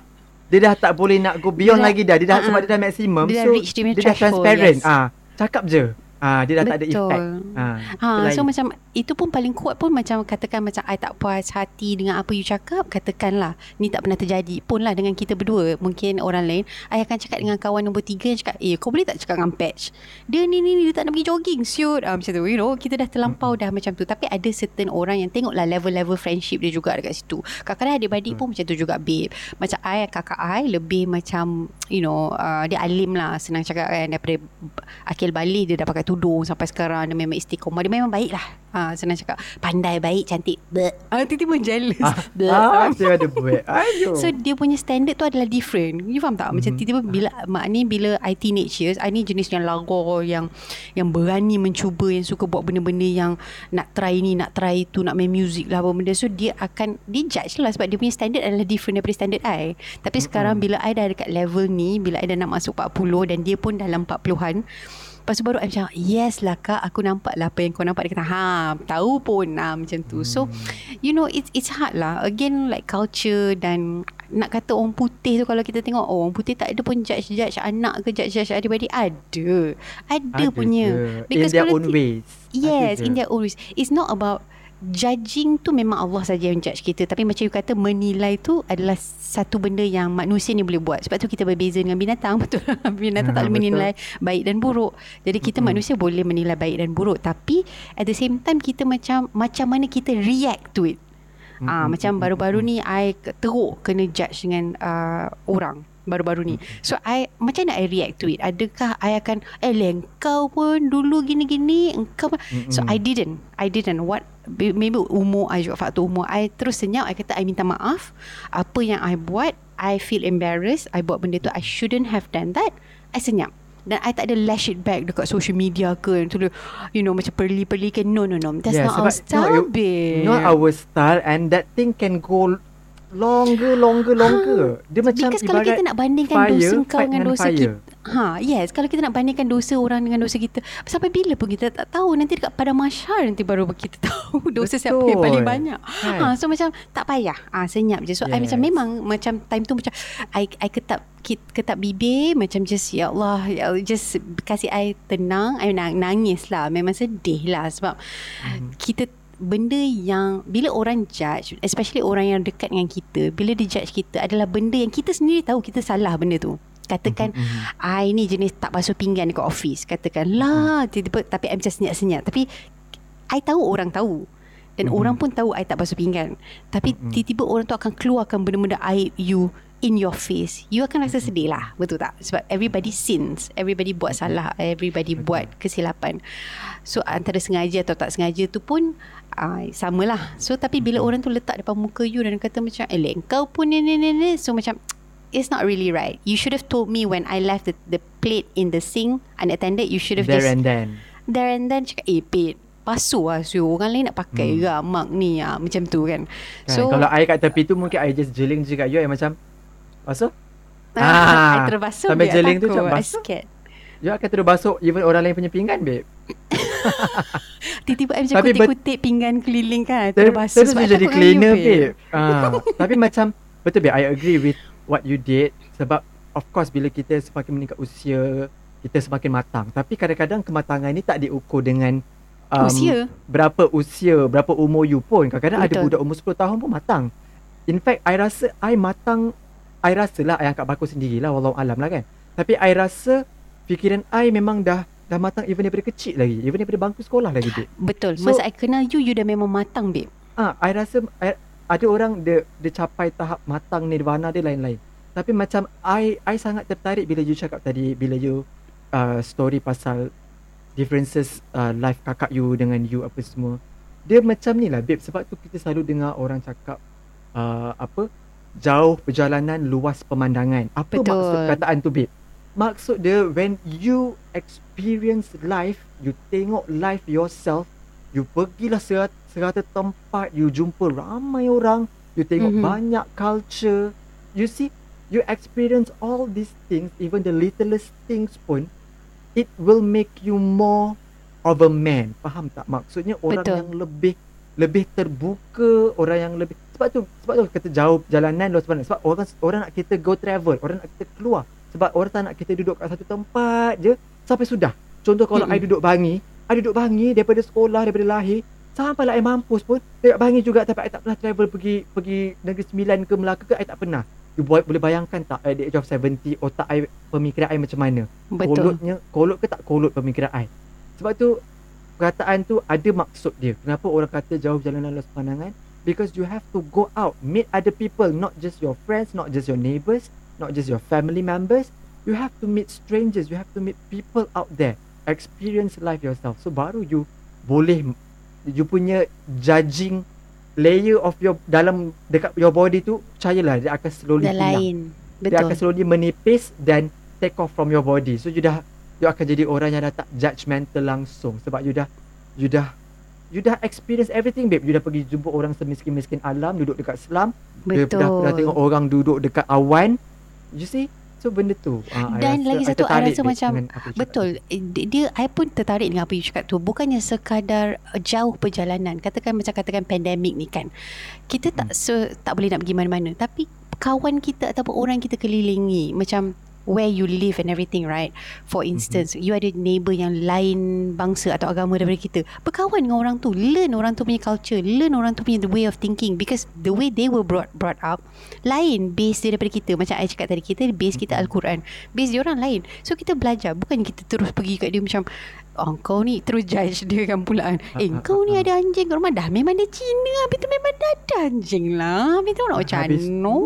Dia dah tak boleh nak go beyond Dia lagi dah. Dia dah Ah, sebab dia dah maksimum. dia so reach dia dia dah transparent. yes. Ah, cakap je. Ah, dia dah tak ada Betul. effect. Ah, Ha, so macam itu pun paling kuat pun macam katakan macam I tak puas hati dengan apa you cakap katakanlah ni tak pernah terjadi pun lah dengan kita berdua mungkin orang lain. I akan cakap dengan kawan nombor tiga yang cakap eh kau boleh tak cakap dengan patch dia ni ni ni dia tak nak pergi jogging siut. Ah, macam tu you know kita dah terlampau dah macam tu. Tapi ada certain orang yang tengoklah level-level friendship dia juga dekat situ. Kadang-kadang adik-beradik pun macam tu juga babe. Macam I kakak I lebih macam you know uh, dia alim lah senang cakap kan. Daripada akil balik dia dah pakai tudung sampai sekarang dia memang istiqomah. Dia memang baik lah ha, senang cakap. Pandai baik cantik. Bleh. ah, tiba-tiba jealous. Bleh. Ah, dia ada buat. So dia punya standard tu adalah different. You faham tak? Macam Mhm. tiba-tiba bila Mak ni bila I teenage years I ni jenis yang lagor Yang yang berani mencuba Yang suka buat benda-benda yang Nak try ni Nak try tu Nak main music lah apa benda. So dia akan Dia judge lah Sebab dia punya standard adalah different Daripada standard I. Tapi sekarang bila I dah dekat level ni Bila I dah nak masuk 40 Dan dia pun dalam 40-an Lepas tu baru I macam Yes lah kak Aku nampak lah Apa yang kau nampak. Dia kata ha Tahu pun. Ha, Macam tu. So You know it's it's hard lah. Again like culture Dan Nak kata orang putih tu Kalau kita tengok oh, Orang putih tak ada pun Judge-judge anak ke Judge-judge adik-adik Ada. Ada, punya. je. In Because their own ways. Yes Ada in their own ways. It's not about Judging tu memang Allah saja yang judge kita Tapi macam you kata Menilai tu adalah Satu benda yang manusia ni boleh buat Sebab tu kita berbeza dengan binatang Betul Binatang Ah, tak boleh menilai Baik dan buruk Jadi kita Mm-mm. manusia boleh menilai baik dan buruk Tapi At the same time Kita macam Macam mana kita react to it Ah, Mm-mm, macam mm-mm, baru-baru mm-mm. ni I teruk kena judge dengan uh, orang baru-baru ni. So I macam mana I react to it? Adakah I akan eh leh, kau pun dulu gini-gini engkau pun. So Mm-mm. I didn't. I didn't what maybe umur I juga faktor umur I terus senyap I kata I minta maaf. Apa yang I buat I feel embarrassed. I buat benda tu I shouldn't have done that. I senyap. Dan I tak ada lash it back dekat social media ke tu you know macam perli-perli ke. No no no. That's Yeah, not our style no, babe. Not our style and that thing can go longer, longer, longer. Dia macam Because kalau ibarat kita nak bandingkan fire, dosa kau dengan dengan dosa fire. kita Ha, yes. Kalau kita nak bandingkan dosa orang dengan dosa kita, sampai bila pun kita tak tahu. Nanti dekat pada mahsyar nanti baru kita tahu dosa siapa yang paling Betul. banyak. Kan? Ha, so macam tak payah. Ah, senyap je. So I Yes. macam memang macam time tu macam I I ketap ketap bibir macam just ya Allah, ya Allah just kasih I tenang. I nang, nangis lah. Memang sedih lah sebab Hmm. kita benda yang bila orang judge especially orang yang dekat dengan kita bila dia judge kita adalah benda yang kita sendiri tahu kita salah benda tu katakan Mhm. I ni jenis tak basuh pinggan dekat office. Katakan lah Tiba-tiba Tapi I macam senyap-senyap. Tapi I tahu orang tahu. Dan Mhm. orang pun tahu I tak basuh pinggan. Tapi Mhm. tiba-tiba orang tu akan keluarkan Benda-benda aib you In your face. You akan rasa sedih lah. Betul tak? Sebab everybody sins. Everybody buat salah. Everybody Betul. buat kesilapan. So antara sengaja atau tak sengaja tu pun uh, Sama lah So tapi bila orang tu letak depan muka you Dan kata macam Eh kau pun ni ni ni ni. So macam It's not really right. You should have told me When I left the, the plate In the sink Unattended You should have There just and then. There and then Cakap eh pit Basuh lah so Orang lain nak pakai Hmm. ke Mak ni ah, Macam tu kan. Kan? So, kalau I kat tepi tu mungkin I just jeling je kat you I macam Basuh? I Ah, terbasuh sampai jeling tu macam basuh. You akan terus basuh Even orang lain punya pinggan babe. Tiba-tiba I macam Tapi kutip-kutip pinggan keliling kan Ter- Terbasuh. Terus jadi cleaner you, babe. Ah, Tapi macam Betul babe I agree with What you did. Sebab Of course bila kita semakin meningkat usia Kita semakin matang. Tapi kadang-kadang kematangan ni Tak diukur dengan um, Usia. Berapa usia Berapa umur you pun. Kadang-kadang ada Betul. budak umur 10 tahun pun matang. In fact I rasa I matang I rasa lah I angkat baku sendirilah Wallahu alam lah kan. Tapi I rasa Fikiran I memang dah Dah matang even daripada kecil lagi. Even daripada bangku sekolah lagi babe Betul. So- Masa I kenal you You dah memang matang babe Ah, I rasa I, ada orang dia dia capai tahap matang nirvana dia lain-lain. Tapi macam I I sangat tertarik bila you cakap tadi bila you uh, story pasal differences uh, life kakak you dengan you apa semua. Dia macam ni lah babe sebab tu kita selalu dengar orang cakap uh, apa jauh perjalanan luas pemandangan. Apa Betul. maksud kataan tu babe? Maksud dia when you experience life, you tengok life yourself, you pergilah serata tempat, you jumpa ramai orang, you tengok Mhm. mm-hmm. banyak culture. You see, you experience all these things, even the littlest things pun, it will make you more of a man. Faham tak? Maksudnya orang Betul. yang lebih lebih terbuka, orang yang lebih Sebab tu sebab tu kita jauh perjalanan luar sebenarnya. Sebab orang orang nak kita go travel, orang nak kita keluar. Sebab orang tak nak kita duduk kat satu tempat je sampai sudah. Contoh kalau Mm-mm. I duduk Bangi, I duduk Bangi daripada sekolah, daripada lahir Sampai lah I mampus pun. Dekat Bangi juga Tapi I tak pernah travel pergi Pergi Negeri Sembilan ke Melaka ke I tak pernah. You boy, boleh bayangkan tak At the age of 70 Otak I Pemikiran I macam mana? Betul. Kolotnya Kolot ke tak kolot pemikiran I? Sebab tu Perkataan tu Ada maksud dia. Kenapa orang kata Jauh perjalanan luas pandangan Because you have to go out Meet other people Not just your friends Not just your neighbours Not just your family members. You have to meet strangers You have to meet people out there. Experience life yourself. So baru you Boleh You punya Judging Layer of your Dalam Dekat your body tu Percayalah Dia akan slowly Dah hilang lain. dia akan Betul. slowly menipis dan take off from your body. So you dah you akan jadi orang yang dah tak judgemental langsung sebab you dah you dah you dah experience everything babe. You dah pergi jumpa orang semiskin-miskin alam duduk dekat selam. You Betul. dah pernah tengok orang duduk dekat awan. You see? So benda tu. I Dan rasa- lagi I satu, I tertarik, rasa macam Betul. Dia, I pun tertarik dengan apa you cakap tu. Bukannya sekadar uh, jauh perjalanan. Katakan macam katakan pandemik ni kan. Kita tak se, tak boleh nak pergi mana-mana. Tapi kawan kita ataupun orang kita kelilingi macam where you live and everything right? For instance mm-hmm. you ada neighbour yang lain bangsa atau agama daripada kita. Berkawan dengan orang tu. Learn orang tu punya culture. Learn orang tu punya the way of thinking. Because the way they were brought brought up lain base dia daripada kita. Macam I cakap tadi kita base kita Al-Quran. Base dia orang lain. So kita belajar. Bukan kita terus pergi kat dia macam Oh kau ni terus judge dia kan pulaan Eh Ah, ah, kau ni ada anjing kat rumah? Dah memang dia Cina. Habis tu memang dah ada anjing lah. Habis tu nak macam no.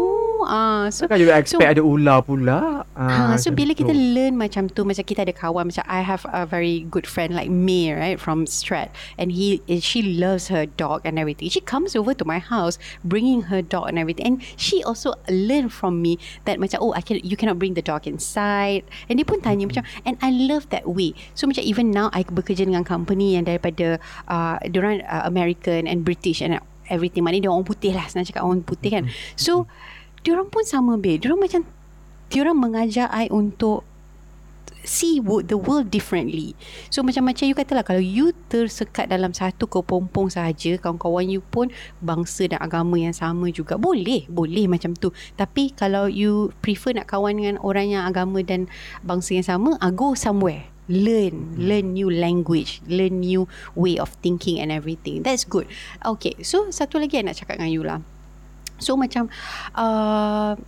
Ah, So Kan you expect ada ular pula. Ha, Ah, so macam bila tu. kita learn macam tu macam kita ada kawan macam I have a very good friend like May right from Strat. And he she loves her dog and everything. She comes over to my house bringing her dog and everything. And she also learn from me that macam oh I can you cannot bring the dog inside. And dia pun tanya macam and I love that way. So macam even now I bekerja dengan company yang daripada uh, diorang uh, American and British and everything maknanya dia orang putih lah senang cakap orang putih kan. So diorang pun sama be. Diorang macam diorang mengajar I untuk see the world differently. So macam-macam you katalah kalau you tersekat dalam satu kepompong sahaja, kawan-kawan you pun bangsa dan agama yang sama juga. Boleh, boleh macam tu. Tapi kalau you prefer nak kawan dengan orang yang agama dan bangsa yang sama, uh, go somewhere. Learn, learn new language, learn new way of thinking and everything. That's good. Okay, so satu lagi I nak cakap dengan you lah. So macam uh,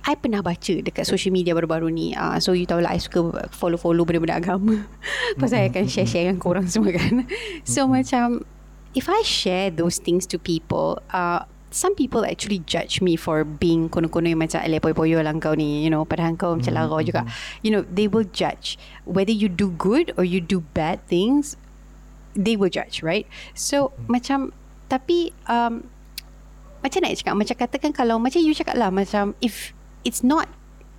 I pernah baca dekat social media baru-baru ni. Uh, so you tahu lah I suka follow-follow benda-benda agama. Pasal I akan share-share dengan korang semua kan. So macam if I share those things to people, uh, some people actually judge me for being kono-kono yang macam alay poyo-poyo lah kau ni, you know, padahal kau macam lara juga. You know, they will judge whether you do good or you do bad things, they will judge, right? So macam tapi um, macam nak cakap macam katakan kalau macam you cakap lah macam if it's not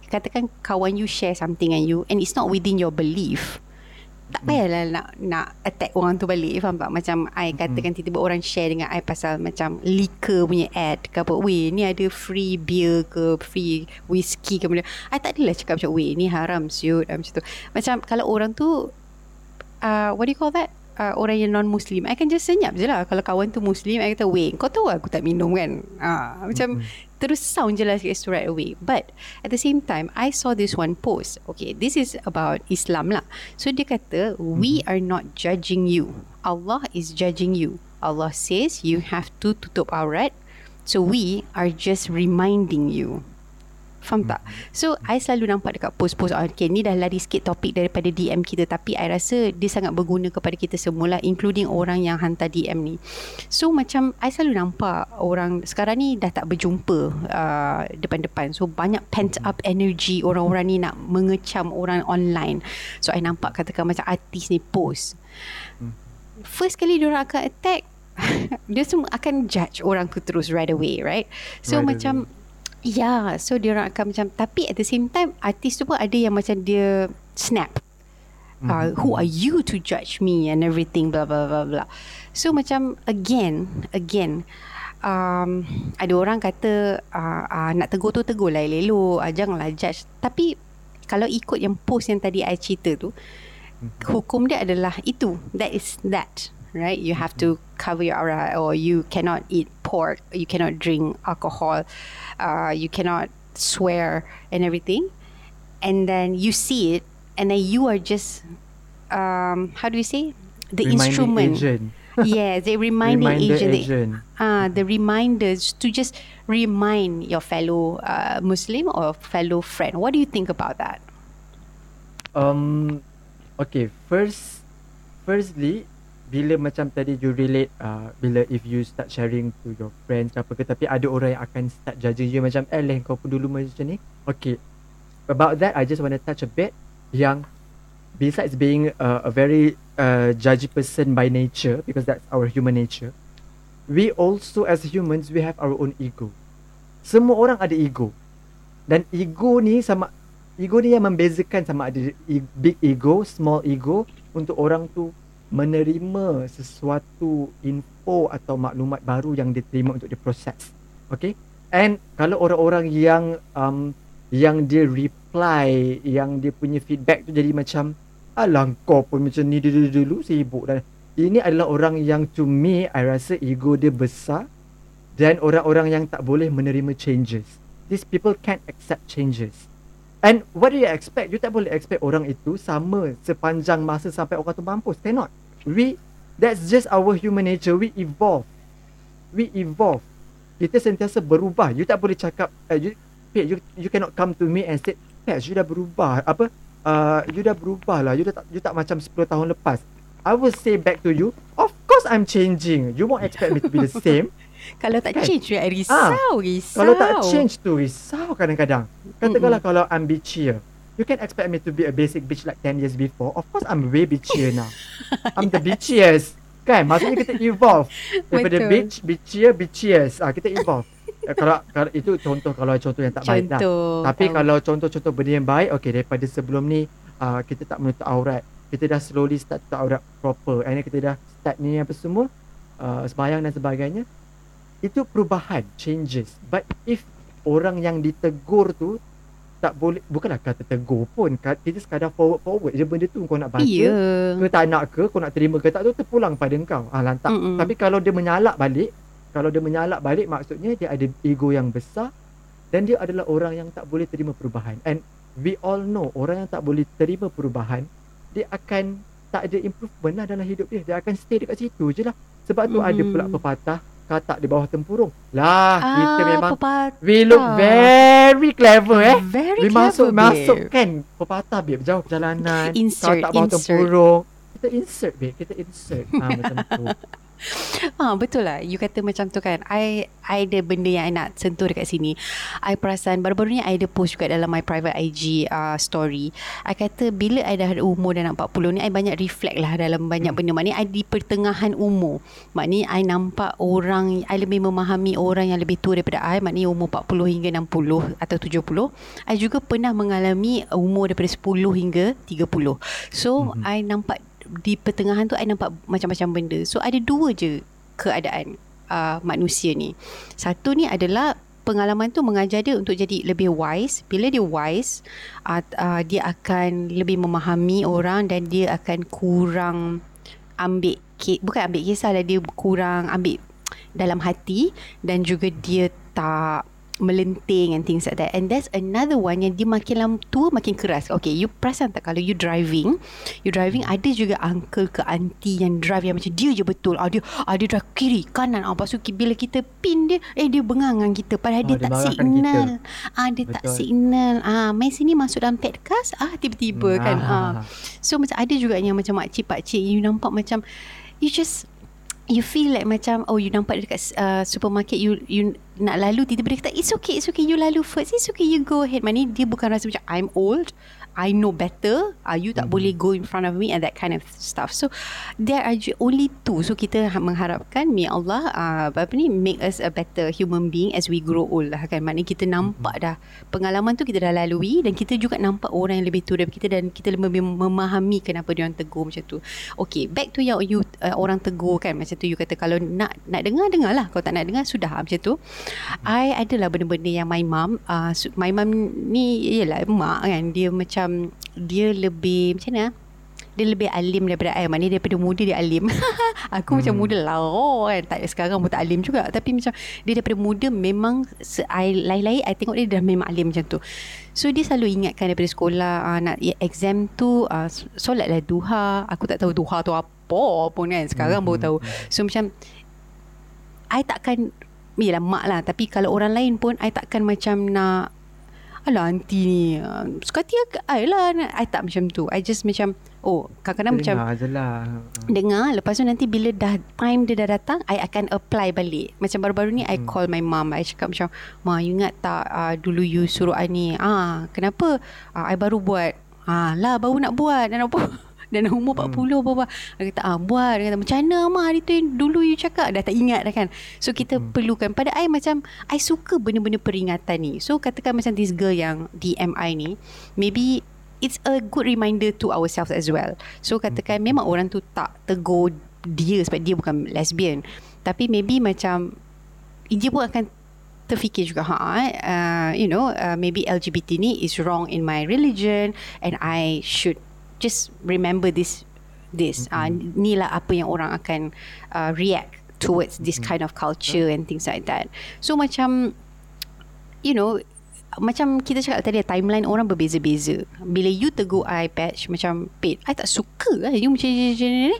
katakan kawan you share something and you and it's not within your belief tak payahlah nak nak attack orang tu balik faham tak? Macam I katakan tiba-tiba orang share dengan I pasal macam liquor punya ad ke apa weh ni ada free beer ke free whiskey ke benda. I tak adalah cakap macam weh ni haram siut ah, macam tu. Macam kalau orang tu uh, what do you call that? Uh, orang yang non-Muslim. I can just senyap je lah. Kalau kawan tu Muslim I kata Weh kau tahu aku tak minum kan? Uh, Macam Terus sound je lah straight away. But At the same time I saw this one post. Okay this is about Islam lah. So dia kata We are not judging you. Allah is judging you. Allah says You have to tutup aurat. So we are just reminding you Faham tak? So, I selalu nampak dekat post-post ah, Okay, ni dah lari sikit topik daripada DM kita Tapi I rasa dia sangat berguna kepada kita semua Including orang yang hantar DM ni. So, macam I selalu nampak orang Sekarang ni dah tak berjumpa uh, Depan-depan. So, banyak pent up energy Orang-orang ni nak mengecam orang online. So, I nampak katakan macam artis ni post. First kali diorang akan attack Dia semua akan judge orang tu terus right away, right? So, Right macam Ya, so dia orang akan macam tapi at the same time artis tu pun ada yang macam dia snap. Uh, who are you to judge me and everything blah blah blah blah. So macam again, again um, ada orang kata uh, uh, nak tegur tu tegur lah elok, uh, janganlah judge. Tapi kalau ikut yang post yang tadi I cerita tu, hukum dia adalah itu. That is that. Right? You have to cover your aura, or you cannot eat pork, you cannot drink alcohol, uh, you cannot swear and everything. And then you see it, and then you are just, um, how do you say, the Reminding instrument. agent. yes, the reminding Reminder agent. the- agent. Ah, the reminders to just remind your fellow uh, Muslim or fellow friend. What do you think about that? Um, okay, first, firstly, bila macam tadi you relate, uh, bila if you start sharing to your friends apa ke, tapi ada orang yang akan start judging you macam, eh leh kau pun dulu macam ni. Okay, about that, I just want to touch a bit yang besides being uh, a very uh, judgy person by nature, because that's our human nature, we also as humans, we have our own ego. Semua orang ada ego. Dan ego ni sama ego ni yang membezakan sama ada big ego, small ego untuk orang tu menerima sesuatu info atau maklumat baru yang dia terima untuk diproses. Okay? And kalau orang-orang yang um, yang dia reply, yang dia punya feedback tu jadi macam Alah kau pun macam ni dulu-dulu sibuk dan ini adalah orang yang to me I rasa ego dia besar dan orang-orang yang tak boleh menerima changes. These people can't accept changes. And what do you expect? You tak boleh expect orang itu sama sepanjang masa sampai orang tu mampus. Cannot. We, that's just our human nature. We evolve. We evolve. Kita sentiasa berubah. You tak boleh cakap, uh, you, you, you cannot come to me and say, Pet, you dah berubah. Apa? Uh, you dah berubah lah. You, dah tak, you tak macam 10 tahun lepas. I will say back to you, of course I'm changing. You won't expect me to be the same. Kalau tak Kan? change, I risau, risau. Kalau tak change tu risau kadang-kadang. Katakanlah kalau I'm bitchier. You can expect me to be a basic bitch like 10 years before. Of course I'm way bitchier now. I'm the bitchiest. Kan? Maksudnya kita evolve. Daripada Betul. bitch, bitchier, bitchiest. Ah, kita evolve. Eh, kalau, kalau itu contoh kalau contoh yang tak baik lah. Contoh. Tapi tahu. kalau contoh-contoh benda yang baik, okay daripada sebelum ni uh, kita tak menutup aurat. Kita dah slowly start tutup aurat proper. And kita dah start ni apa semua, uh, sembahyang dan sebagainya. Itu perubahan, changes. But if orang yang ditegur tu tak boleh, bukanlah kata tegur pun. Kita sekadar forward-forward je benda tu kau nak baca. Ya. Ke tak nak ke, kau nak terima ke tak tu terpulang pada kau. Ah lantak. Mm-mm. Tapi kalau dia menyalak balik, kalau dia menyalak balik maksudnya dia ada ego yang besar dan dia adalah orang yang tak boleh terima perubahan. And we all know orang yang tak boleh terima perubahan, dia akan tak ada improvement lah dalam hidup dia. Dia akan stay dekat situ je lah. Sebab tu ada pula pepatah katak di bawah tempurung. Lah, kita Ah, memang pepatah. we look very clever eh. Very We clever, masuk babe. masuk kan pepatah babe jauh perjalanan Insert, katak bawah insert. tempurung. Kita insert babe, kita insert. ha macam tu. Ah betul lah. You kata macam tu kan. I I ada benda yang I nak sentuh dekat sini. I perasan baru-baru ni I ada post juga dalam my private IG uh, story. I kata bila I dah umur dah nak 40 ni I banyak reflect lah dalam banyak benda. Maknanya I di pertengahan umur. Maknanya I nampak orang I lebih memahami orang yang lebih tua daripada I. Maknanya umur 40 hingga 60 atau 70. I juga pernah mengalami umur daripada 10 hingga 30. So Mhm. I nampak di pertengahan tu I nampak macam-macam benda. So ada dua je keadaan uh, manusia ni. Satu ni adalah pengalaman tu mengajar dia untuk jadi lebih wise. Bila dia wise, uh, uh, dia akan lebih memahami orang dan dia akan kurang ambil bukan ambil kisah lah dia kurang ambil dalam hati dan juga dia tak melenting and things like that. And that's another one yang dia makin lama tua makin keras. Okay, you perasan tak kalau you driving, you driving ada juga uncle ke auntie yang drive yang macam dia je betul. Ah dia ah, dia drive kiri, kanan. Ah lepas tu bila kita pin dia, eh dia bengang dengan kita padahal Ah, dia dia tak signal. Ah dia tak Betul. signal. Ah mai sini masuk dalam podcast. Ah tiba-tiba kan. Ah. So macam ada juga yang macam makcik pakcik you nampak macam you just you feel like macam oh you nampak dekat uh, supermarket you you nak lalu tiba-tiba dia kata it's okay it's okay you lalu first. It's okay you go ahead. Maknanya dia bukan rasa macam I'm old I know better uh, you tak Mhm. boleh go in front of me and that kind of stuff. So there are only two. So kita ha- mengharapkan may Allah uh, apa ni make us a better human being as we grow old lah kan? Maknanya kita nampak dah pengalaman tu kita dah lalui dan kita juga nampak orang yang lebih tua daripada kita dan kita lebih memahami kenapa dia orang tegur macam tu. Okay back to yang you uh, orang tegur kan? Macam tu you kata kalau nak nak dengar dengar lah. Kalau tak nak dengar sudah macam tu. I adalah benda-benda yang my mum uh, my mum ni ialah mak kan? Dia macam dia lebih macam mana dia lebih alim daripada I. Maknanya daripada muda dia alim. Aku hmm. macam muda lah oh, kan? Tak sekarang pun tak alim juga. Tapi macam dia daripada muda memang se- I, lain-lain I tengok dia dah memang alim macam tu. So dia selalu ingatkan daripada sekolah uh, nak exam tu uh, solatlah duha. Aku tak tahu duha tu apa pun kan sekarang hmm. baru tahu so macam I takkan Yelah mak lah. Tapi kalau orang lain pun I takkan macam nak Alah aunty ni uh, Suka hati I lah I tak macam tu. I just macam Oh kadang-kadang macam Dengar je lah. Dengar. Lepas tu nanti bila dah Time dia dah datang I akan apply balik. Macam baru-baru ni hmm. I call my mom I cakap macam Ma you ingat tak uh, Dulu you suruh I ni? Ah, Kenapa? Uh, I baru buat. Ah lah baru nak buat. Dan apa Dan umur 40 hmm. apa-apa Dia kata ah, Buat. Dia kata macam mana mah Hari tu dulu you cakap. Dah tak ingat dah kan. So kita hmm. perlukan. Pada I macam I suka benda-benda peringatan ni. So katakan macam This girl yang DM I ni Maybe It's a good reminder To ourselves as well. So katakan hmm. Memang orang tu tak Tegur dia Sebab dia bukan lesbian. Tapi maybe macam Dia pun akan terfikir juga ha uh, you know uh, maybe LGBT ni is wrong in my religion and I should just remember this this mm-hmm. uh, ni lah apa yang orang akan uh, react towards this mm-hmm. kind of culture and things like that. So macam you know macam kita cakap tadi timeline orang berbeza-beza. Bila you tegur I patch macam pet I tak suka lah you macam ni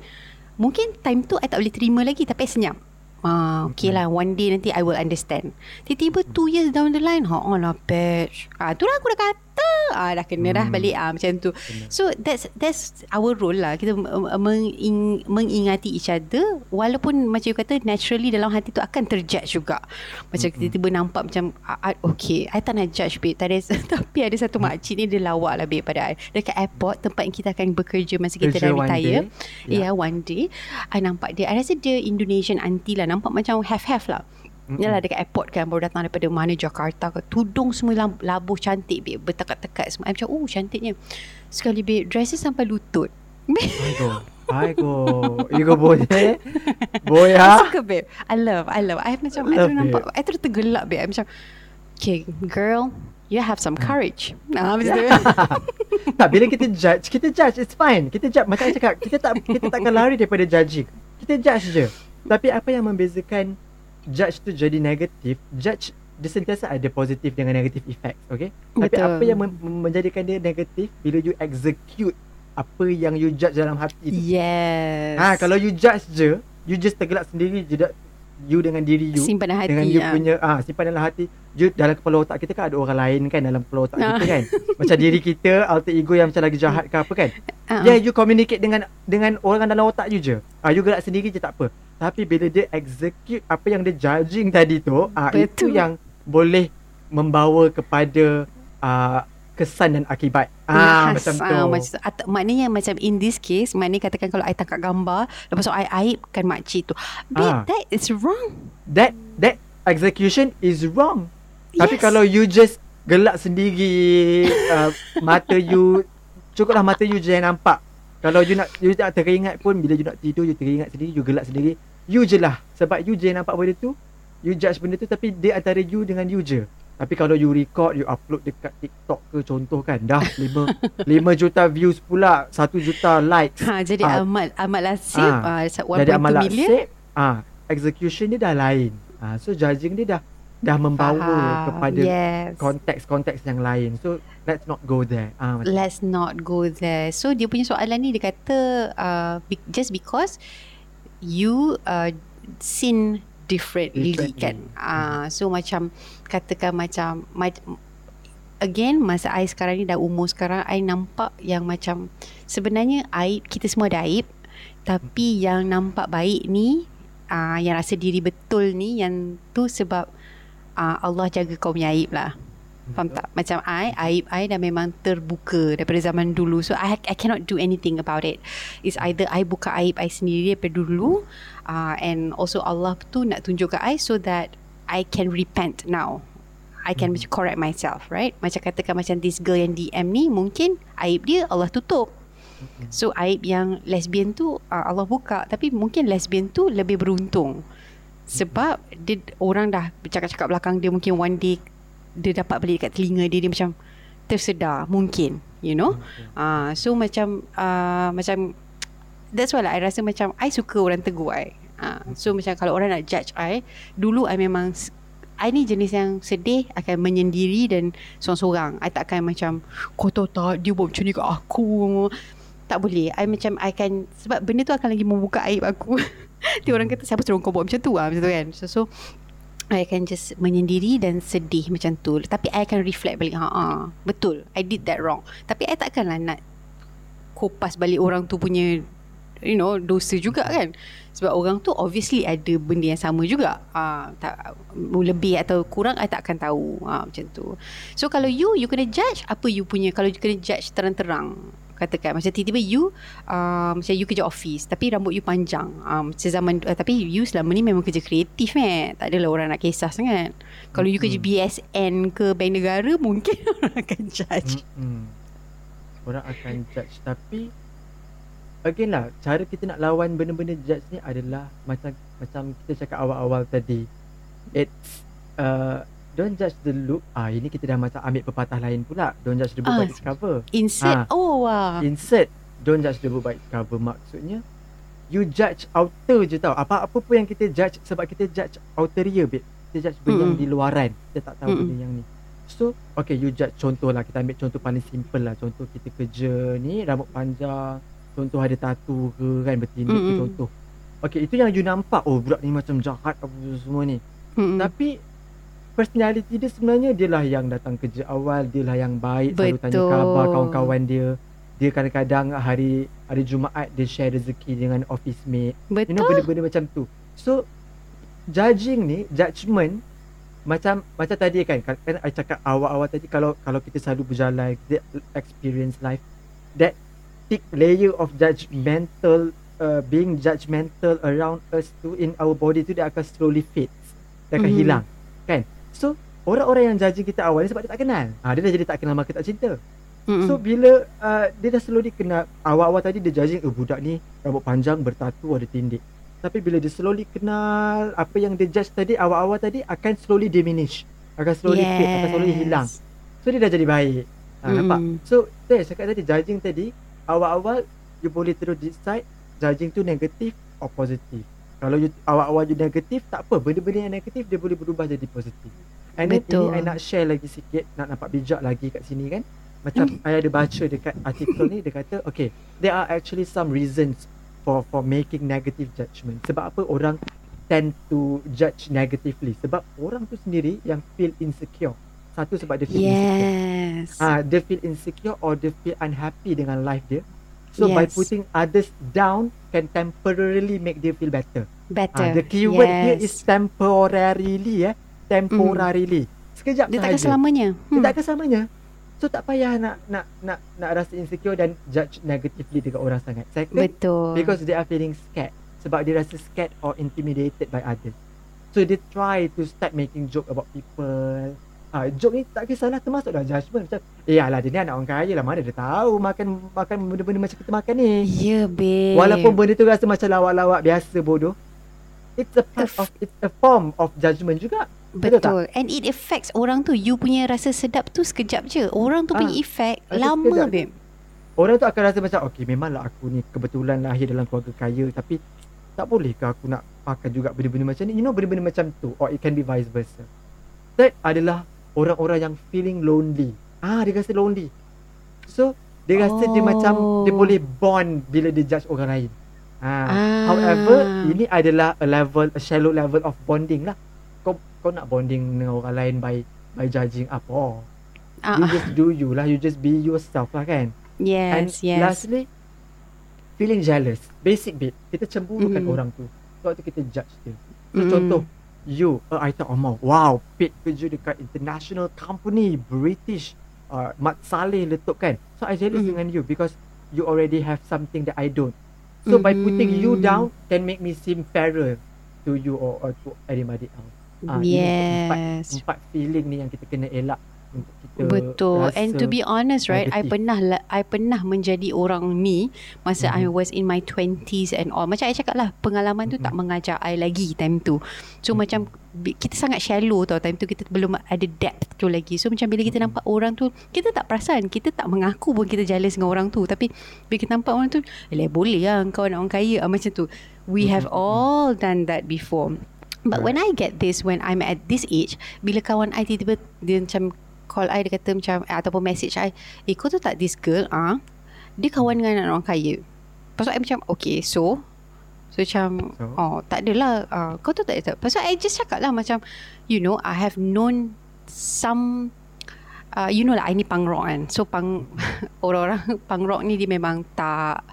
mungkin time tu I tak boleh terima lagi tapi I senyap. Ah, okay lah One day nanti I will understand. Tiba-tiba Two years down the line Ha lah patch. Ah, Tu lah aku dah kata ah, Dah kena hmm. dah balik. Ah, Macam tu. Benar. So that's That's our role lah. Kita meng- mengingati each other. Walaupun Macam you kata Naturally dalam hati tu Akan terjudge juga. Macam hmm. tiba-tiba nampak Macam ah, Okay I tak nak judge babe. Tak ada, Tapi ada satu hmm. makcik ni Dia lawak lah babe pada I. Dekat airport Tempat yang kita akan bekerja Masa kita Kerja dah retire. Ya yeah, one day. I nampak dia. I rasa dia Indonesian auntie lah. Nampak macam have-have lah. Mm-hmm. Yalah dekat airport kan baru datang daripada mana Jakarta ke. Tudung semua labuh cantik babe. Bertekat-tekat semua. I macam oh cantiknya. Sekali babe dress sampai lutut. Aigo. Aigo. You go boy. ha. I suka babe. I love. I love. I macam I, love I nampak. I terus tergelak babe. I macam okay girl. You have some courage. Nah, macam tu. tak, bila kita judge, kita judge, it's fine. Kita judge, macam saya cakap, kita tak kita takkan lari daripada judging. Kita judge je. Tapi apa yang membezakan judge tu jadi negatif, judge dia sentiasa ada positif dengan negatif effect, okay? Betul. Tapi apa yang menjadikan dia negatif bila you execute apa yang you judge dalam hati tu. Yes. Ha, kalau you judge je, you just tergelak sendiri je you dengan diri you simpan dalam hati dengan you ya. punya ah ha, simpan dalam hati you dalam kepala otak kita kan ada orang lain kan dalam kepala otak kita kan macam diri kita alter ego yang macam lagi jahat ke apa kan uh-uh. yeah you communicate dengan dengan orang dalam otak you je ah you gerak sendiri je tak apa tapi bila dia execute apa yang dia judging tadi tu, ah itu yang boleh membawa kepada uh, kesan dan akibat. Ah macam tu. Ah, macam tu. At- maknanya macam in this case, maknanya katakan kalau I tangkap gambar, lepas tu I aibkan makcik tu. But ah. that is wrong. That that execution is wrong. Yes. Tapi kalau you just gelak sendiri uh, mata you cukuplah mata you je yang nampak. Kalau you nak you tak teringat pun bila you nak tidur you teringat sendiri you gelak sendiri You je lah Sebab you je nampak benda tu You judge benda tu Tapi dia antara you dengan you je Tapi kalau you record You upload dekat TikTok ke Contoh kan Dah 5 5 juta views pula 1 juta likes ha, Jadi ha. amat Amat lasip ha. uh, Jadi amat lasip ha. Execution dia dah lain ha. So judging dia dah Dah membawa Faham. kepada yes. Konteks-konteks yang lain So let's not go there ha, Let's not go there So dia punya soalan ni Dia kata uh, Just because you uh, seen differently, differently. kan? Uh, so macam katakan macam again masa I sekarang ni dah umur sekarang I nampak yang macam sebenarnya aib kita semua ada aib. Tapi yang nampak baik ni uh, yang rasa diri betul ni yang tu sebab uh, Allah jaga kau punya aib lah Faham tak? Macam I, aib I dah memang terbuka daripada zaman dulu. So, I I cannot do anything about it. It's either I buka aib I sendiri daripada dulu uh, and also Allah tu nak tunjuk ke I so that I can repent now. I can hmm. correct myself, right? Macam katakan macam this girl yang DM ni, mungkin aib dia Allah tutup. Hmm. So, aib yang lesbian tu uh, Allah buka. Tapi mungkin lesbian tu lebih beruntung. Sebab dia, orang dah bercakap-cakap belakang dia mungkin one day dia dapat balik dekat telinga dia dia macam tersedar mungkin you know ah uh, so macam uh, macam that's why lah I rasa macam I suka orang tegur I uh, so macam kalau orang nak judge I dulu I memang I ni jenis yang sedih akan menyendiri dan seorang-seorang. I tak akan macam kau tahu tak dia buat macam ni kat aku. Tak boleh. I macam I akan sebab benda tu akan lagi membuka aib aku. Dia orang kata siapa suruh kau buat macam tu ah macam tu kan. So, so I akan just menyendiri dan sedih macam tu. Tapi I akan reflect balik. Ha, ha betul. I did that wrong. Tapi I takkanlah nak kopas balik orang tu punya you know dosa juga kan sebab orang tu obviously ada benda yang sama juga ah tak lebih atau kurang I tak akan tahu ah macam tu so kalau you you kena judge apa you punya kalau you kena judge terang-terang katakan. Macam tiba-tiba you uh, macam you kerja office tapi rambut you panjang. Um, macam zaman uh, tapi you selama ni memang kerja kreatif eh. Tak adalah orang nak kisah sangat. Kalau mm-hmm. you kerja BSN ke bank negara mungkin orang akan judge. Mm-hmm. orang akan judge. Tapi again lah cara kita nak lawan benda-benda judge ni adalah macam macam kita cakap awal-awal tadi. It's uh, don't judge the look. Ah ini kita dah macam ambil pepatah lain pula. Don't judge the book uh, by its cover. insert. Ha. oh wow insert. Don't judge the book by its cover maksudnya you judge outer je tau. Apa-apa pun yang kita judge sebab kita judge outerior babe. Kita judge benda mm. yang di luaran. Kita tak tahu mm. benda yang ni. So okay you judge contoh lah. Kita ambil contoh paling simple lah. Contoh kita kerja ni rambut panjang. Contoh ada tatu ke kan bertindik contoh. Okay itu yang you nampak. Oh budak ni macam jahat apa semua ni. Mm-hmm. Tapi personality dia sebenarnya dia lah yang datang kerja awal, dia lah yang baik Betul. selalu tanya khabar kawan-kawan dia. Dia kadang-kadang hari hari Jumaat dia share rezeki dengan office mate. Betul. You know benda-benda macam tu. So judging ni, judgement macam macam tadi kan kan I cakap awal-awal tadi kalau kalau kita selalu berjalan kita experience life that thick layer of judgmental uh, being judgmental around us tu in our body tu dia akan slowly fade dia akan mm-hmm. hilang kan so orang-orang yang judging kita awal ni sebab dia tak kenal ha, dia dah jadi tak kenal maka tak cinta mm-hmm. so bila uh, dia dah slowly kenal awal-awal tadi dia judging oh budak ni rambut panjang bertatu ada tindik tapi bila dia slowly kenal apa yang dia judge tadi awal-awal tadi akan slowly diminish akan slowly yes. fade akan slowly hilang so dia dah jadi baik ha, mm. nampak so saya cakap tadi judging tadi awal-awal you boleh terus decide judging tu negatif or positif. Kalau you awal-awal you negatif tak apa, benda-benda yang negatif dia boleh berubah jadi positif. And Betul. ini I nak share lagi sikit, nak nampak bijak lagi kat sini kan. Macam mm. I ada baca dekat artikel ni dia kata okay, there are actually some reasons for for making negative judgment. Sebab apa orang tend to judge negatively? Sebab orang tu sendiri yang feel insecure. Satu sebab dia feel yes. insecure. Ah, dia feel insecure or dia feel unhappy dengan life dia. So yes. by putting others down can temporarily make dia feel better. Better. Ah, the keyword yes. here is temporarily eh. Temporarily. Mm. Sekejap dia tak selamanya. Hmm. Dia tak selamanya. So tak payah nak nak nak nak rasa insecure dan judge negatively dekat orang sangat. Second, Betul. Because they are feeling scared. Sebab dia rasa scared or intimidated by others. So they try to start making joke about people. Ah, joke ni tak kisahlah termasuk dah judgement macam eh alah dia ni anak orang kaya lah mana dia tahu makan makan benda-benda macam kita makan ni. Ya yeah, babe. Walaupun benda tu rasa macam lawak-lawak biasa bodoh. It's a part of it's a form of judgement juga. Betul. Betul And it affects orang tu you punya rasa sedap tu sekejap je. Orang tu ah, punya effect lama sekejap. babe. Orang tu akan rasa macam okay memanglah aku ni kebetulan lahir dalam keluarga kaya tapi tak boleh ke aku nak makan juga benda-benda macam ni. You know benda-benda macam tu or it can be vice versa. Third adalah orang-orang yang feeling lonely. Ah, dia rasa lonely. So, dia rasa oh. dia macam dia boleh bond bila dia judge orang lain. Ah. ah. However, ini adalah a level, a shallow level of bonding lah. Kau kau nak bonding dengan orang lain by by judging apa? Ah. You just do you lah. You just be yourself lah kan? Yes, And yes. lastly, feeling jealous. Basic bit. Kita cemburukan mm. orang tu. Waktu kita judge dia. So, mm. contoh, you uh, I thought oh wow Pit kerja dekat international company British. Uh, Mat Saleh letup kan? So I jealous mm. dengan you because you already have something that I don't. So mm-hmm. by putting you down can make me seem fairer to you or, or to anybody else uh, yes. empat, empat feeling ni yang kita kena elak kita betul. And to be honest right negative. I pernah I pernah menjadi orang ni masa mm-hmm. I was in my 20s and all. Macam I cakap lah pengalaman tu mm-hmm. tak mengajar I lagi time tu. So mm-hmm. macam kita sangat shallow tau time tu. Kita belum ada depth tu lagi. So macam bila kita nampak orang tu kita tak perasan. Kita tak mengaku pun kita jealous dengan orang tu. Tapi bila kita nampak orang tu eh boleh lah kau nak orang kaya. Ah, macam tu. We have all done that before. But when I get this when I'm at this age bila kawan I tiba-tiba dia macam call I dia kata macam eh, ataupun message I eh kau tu tak this girl ah dia kawan dengan anak orang kaya? Lepas tu I macam Okay so? So macam So? Oh tak adalah uh, Kau tu tak ada Lepas tu I just cakap lah macam You know I have known Some uh, You know lah I ni punk rock kan. So punk Orang-orang punk rock ni Dia memang tak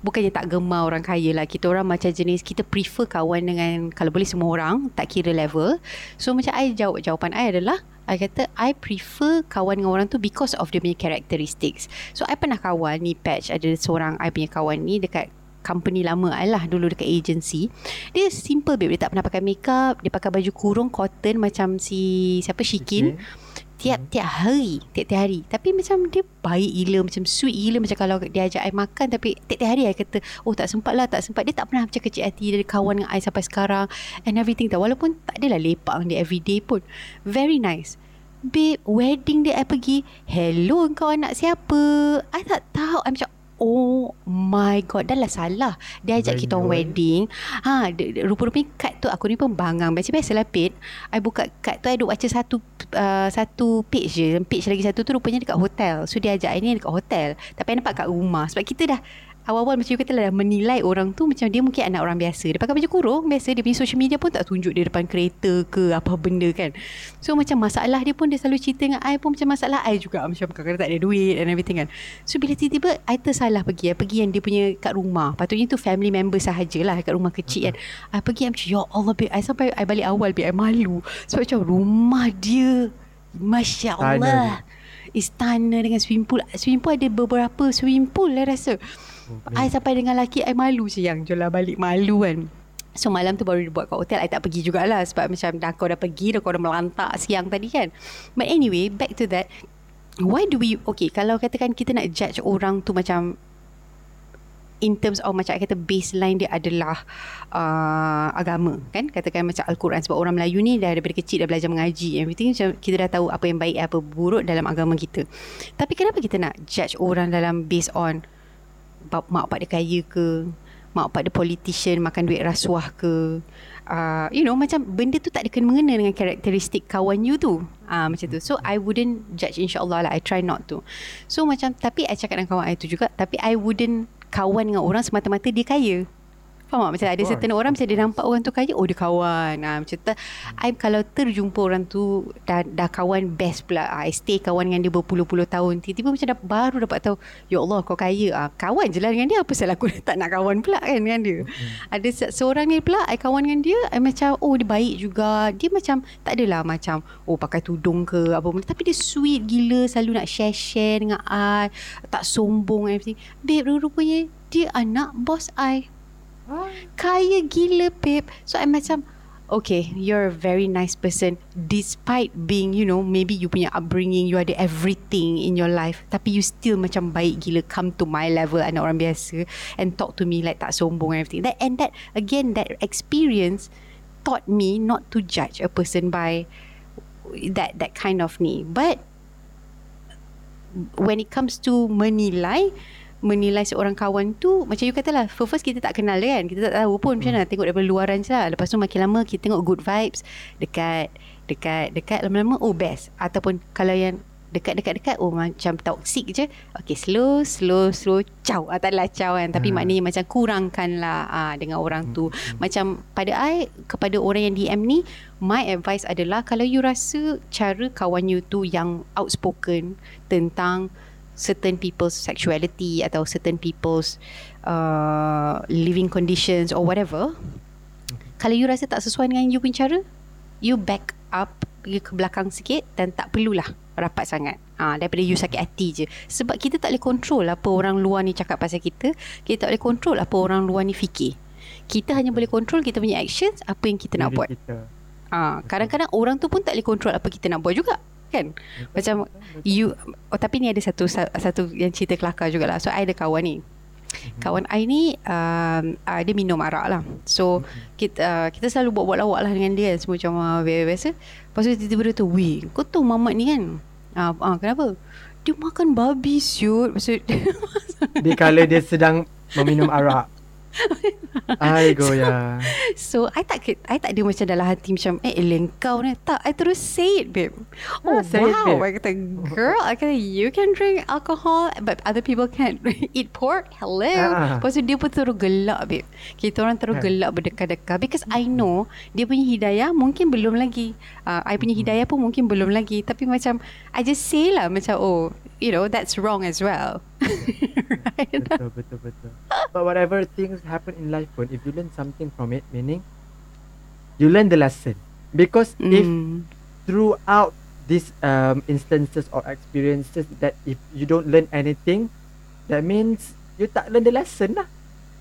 Bukannya tak gemar orang kaya lah. Kita orang macam jenis Kita prefer kawan dengan Kalau boleh semua orang Tak kira level. So macam I jawab Jawapan I adalah I kata I prefer kawan dengan orang tu Because of dia punya characteristics. So I pernah kawan ni Patch Ada seorang I punya kawan ni Dekat company lama I lah Dulu dekat agency. Dia simple babe. Dia tak pernah pakai makeup Dia pakai baju kurung Cotton macam si Siapa Shikin Tiap-tiap hari Tiap-tiap hari. Tapi macam dia baik gila Macam sweet gila Macam kalau dia ajak I makan Tapi tiap-tiap hari I kata Oh tak sempat lah Tak sempat. Dia tak pernah macam kecil hati Dia kawan dengan I sampai sekarang And everything tau. Walaupun tak adalah lepak dengan dia everyday pun. Very nice. Babe Wedding dia I pergi Hello kau anak siapa? I tak tahu. I macam Oh my god Dah lah salah. Dia ajak kita orang wedding. Ha, Rupa-rupanya kad tu Aku ni pun bangang. Biasa-biasa lah Pit. I buka kad tu I duk baca satu uh, Satu page je. Page lagi satu tu Rupanya dekat hotel. So dia ajak I ni dekat hotel. Tapi I nampak kat rumah. Sebab kita dah Awal-awal macam you kata lah Menilai orang tu Macam dia mungkin anak orang biasa. Dia pakai baju kurung Biasa dia punya social media pun Tak tunjuk dia depan kereta ke Apa benda kan. So macam masalah dia pun Dia selalu cerita dengan I pun Macam masalah I juga. Macam kadang-kadang tak ada duit And everything kan. So bila tiba-tiba I tersalah pergi I pergi yang dia punya Kat rumah. Patutnya tu family member sahajalah Kat rumah kecil kan. I pergi I macam Ya Allah babe. I sampai I balik awal babe. I malu. Sebab macam rumah dia Masya Istana Allah. Istana dengan swimming pool. Swimming pool ada beberapa swimming pool I rasa I sampai dengan laki I malu sayang Jom lah balik. Malu kan. So malam tu baru dia buat kat hotel I tak pergi jugalah Sebab macam dah kau dah pergi Dah kau dah melantak siang tadi kan. But anyway Back to that. Why do we Okay kalau katakan kita nak judge orang tu macam In terms of macam kata baseline dia adalah uh, agama kan? Katakan macam Al-Quran sebab orang Melayu ni dah daripada kecil dah belajar mengaji everything macam kita dah tahu apa yang baik apa buruk dalam agama kita. Tapi kenapa kita nak judge orang dalam based on mak pak dia kaya ke? Mak pak dia politician makan duit rasuah ke? Uh, you know macam benda tu tak ada kena mengena dengan karakteristik kawan you tu. Uh, macam tu. So I wouldn't judge insyaallah lah I try not to. So macam tapi I cakap dengan kawan I tu juga tapi I wouldn't kawan dengan orang semata-mata dia kaya Faham tak? Macam ada course, certain orang Macam dia nampak orang tu kaya Oh dia kawan. Ha, Macam tu I kalau terjumpa orang tu Dah, dah kawan best pula. Ha, I stay kawan dengan dia Berpuluh-puluh tahun. Tiba-tiba macam dah, baru dapat tahu Ya Allah kau kaya. Ha, Kawan je lah dengan dia. Apa salah aku tak nak kawan pula kan dengan dia? Ada se- seorang ni pula I kawan dengan dia I macam Oh dia baik juga. Dia macam Tak adalah macam Oh pakai tudung ke Apa benda. Tapi dia sweet gila Selalu nak share-share dengan I Tak sombong and everything. Babe rupanya Dia anak bos I Kaya gila babe So I macam Okay You're a very nice person. Despite being You know Maybe you punya upbringing You ada everything In your life Tapi you still macam baik gila Come to my level Anak orang biasa And talk to me Like tak sombong and everything. That, And that Again that experience Taught me Not to judge a person by That that kind of ni But When it comes to Menilai menilai seorang kawan tu macam you katalah first, first kita tak kenal dia kan. Kita tak tahu pun macam mana tengok daripada luaran je lah. Lepas tu makin lama kita tengok good vibes dekat dekat dekat lama-lama oh best. Ataupun kalau yang dekat-dekat-dekat oh macam toxic je. Okay slow slow slow caw ah, tak adalah caw kan tapi Hmm. maknanya macam kurangkan lah ah, dengan orang tu. Macam pada I kepada orang yang DM ni my advice adalah kalau you rasa cara kawan you tu yang outspoken tentang certain people's sexuality atau certain people's uh, living conditions or whatever kalau you rasa tak sesuai dengan you punya cara you back up pergi ke belakang sikit dan tak perlulah rapat sangat. Ha, daripada you sakit hati je. Sebab kita tak boleh control apa orang luar ni cakap pasal kita kita tak boleh control apa orang luar ni fikir. Kita hanya boleh control kita punya actions apa yang kita nak Diri buat. kita. ha, kadang-kadang orang tu pun tak boleh control apa kita nak buat juga kan? Macam you oh, tapi ni ada satu satu yang cerita kelakar jugalah. So I ada kawan ni. Kawan I ni um, uh, Dia minum arak lah. So kita, uh, kita selalu buat-buat lawak lah Dengan dia. Semua macam uh, biasa Lepas tu tiba-tiba dia tu Weh kau tahu mamat ni kan? Uh, uh, Kenapa? Dia makan babi siut Maksud Di kala dia sedang Meminum arak I go ya. So I tak I tak ada macam dalam hati macam eh elang kau ni tak I terus say it babe. Oh Ah, say it, wow. babe. I kata girl I kata you can drink alcohol but other people can't eat pork. Hello. Ah. Lepas tu dia pun terus gelak babe. Kita orang terus Ah. gelak berdekat-dekat because I know dia punya hidayah mungkin belum lagi. Uh, I punya hidayah pun mungkin belum lagi tapi macam I just say lah macam oh you know that's wrong as well. right? betul betul betul. But whatever things happen in life pun, if you learn something from it, meaning you learn the lesson. Because if Mm. throughout these um, instances or experiences that if you don't learn anything, that means you tak learn the lesson lah.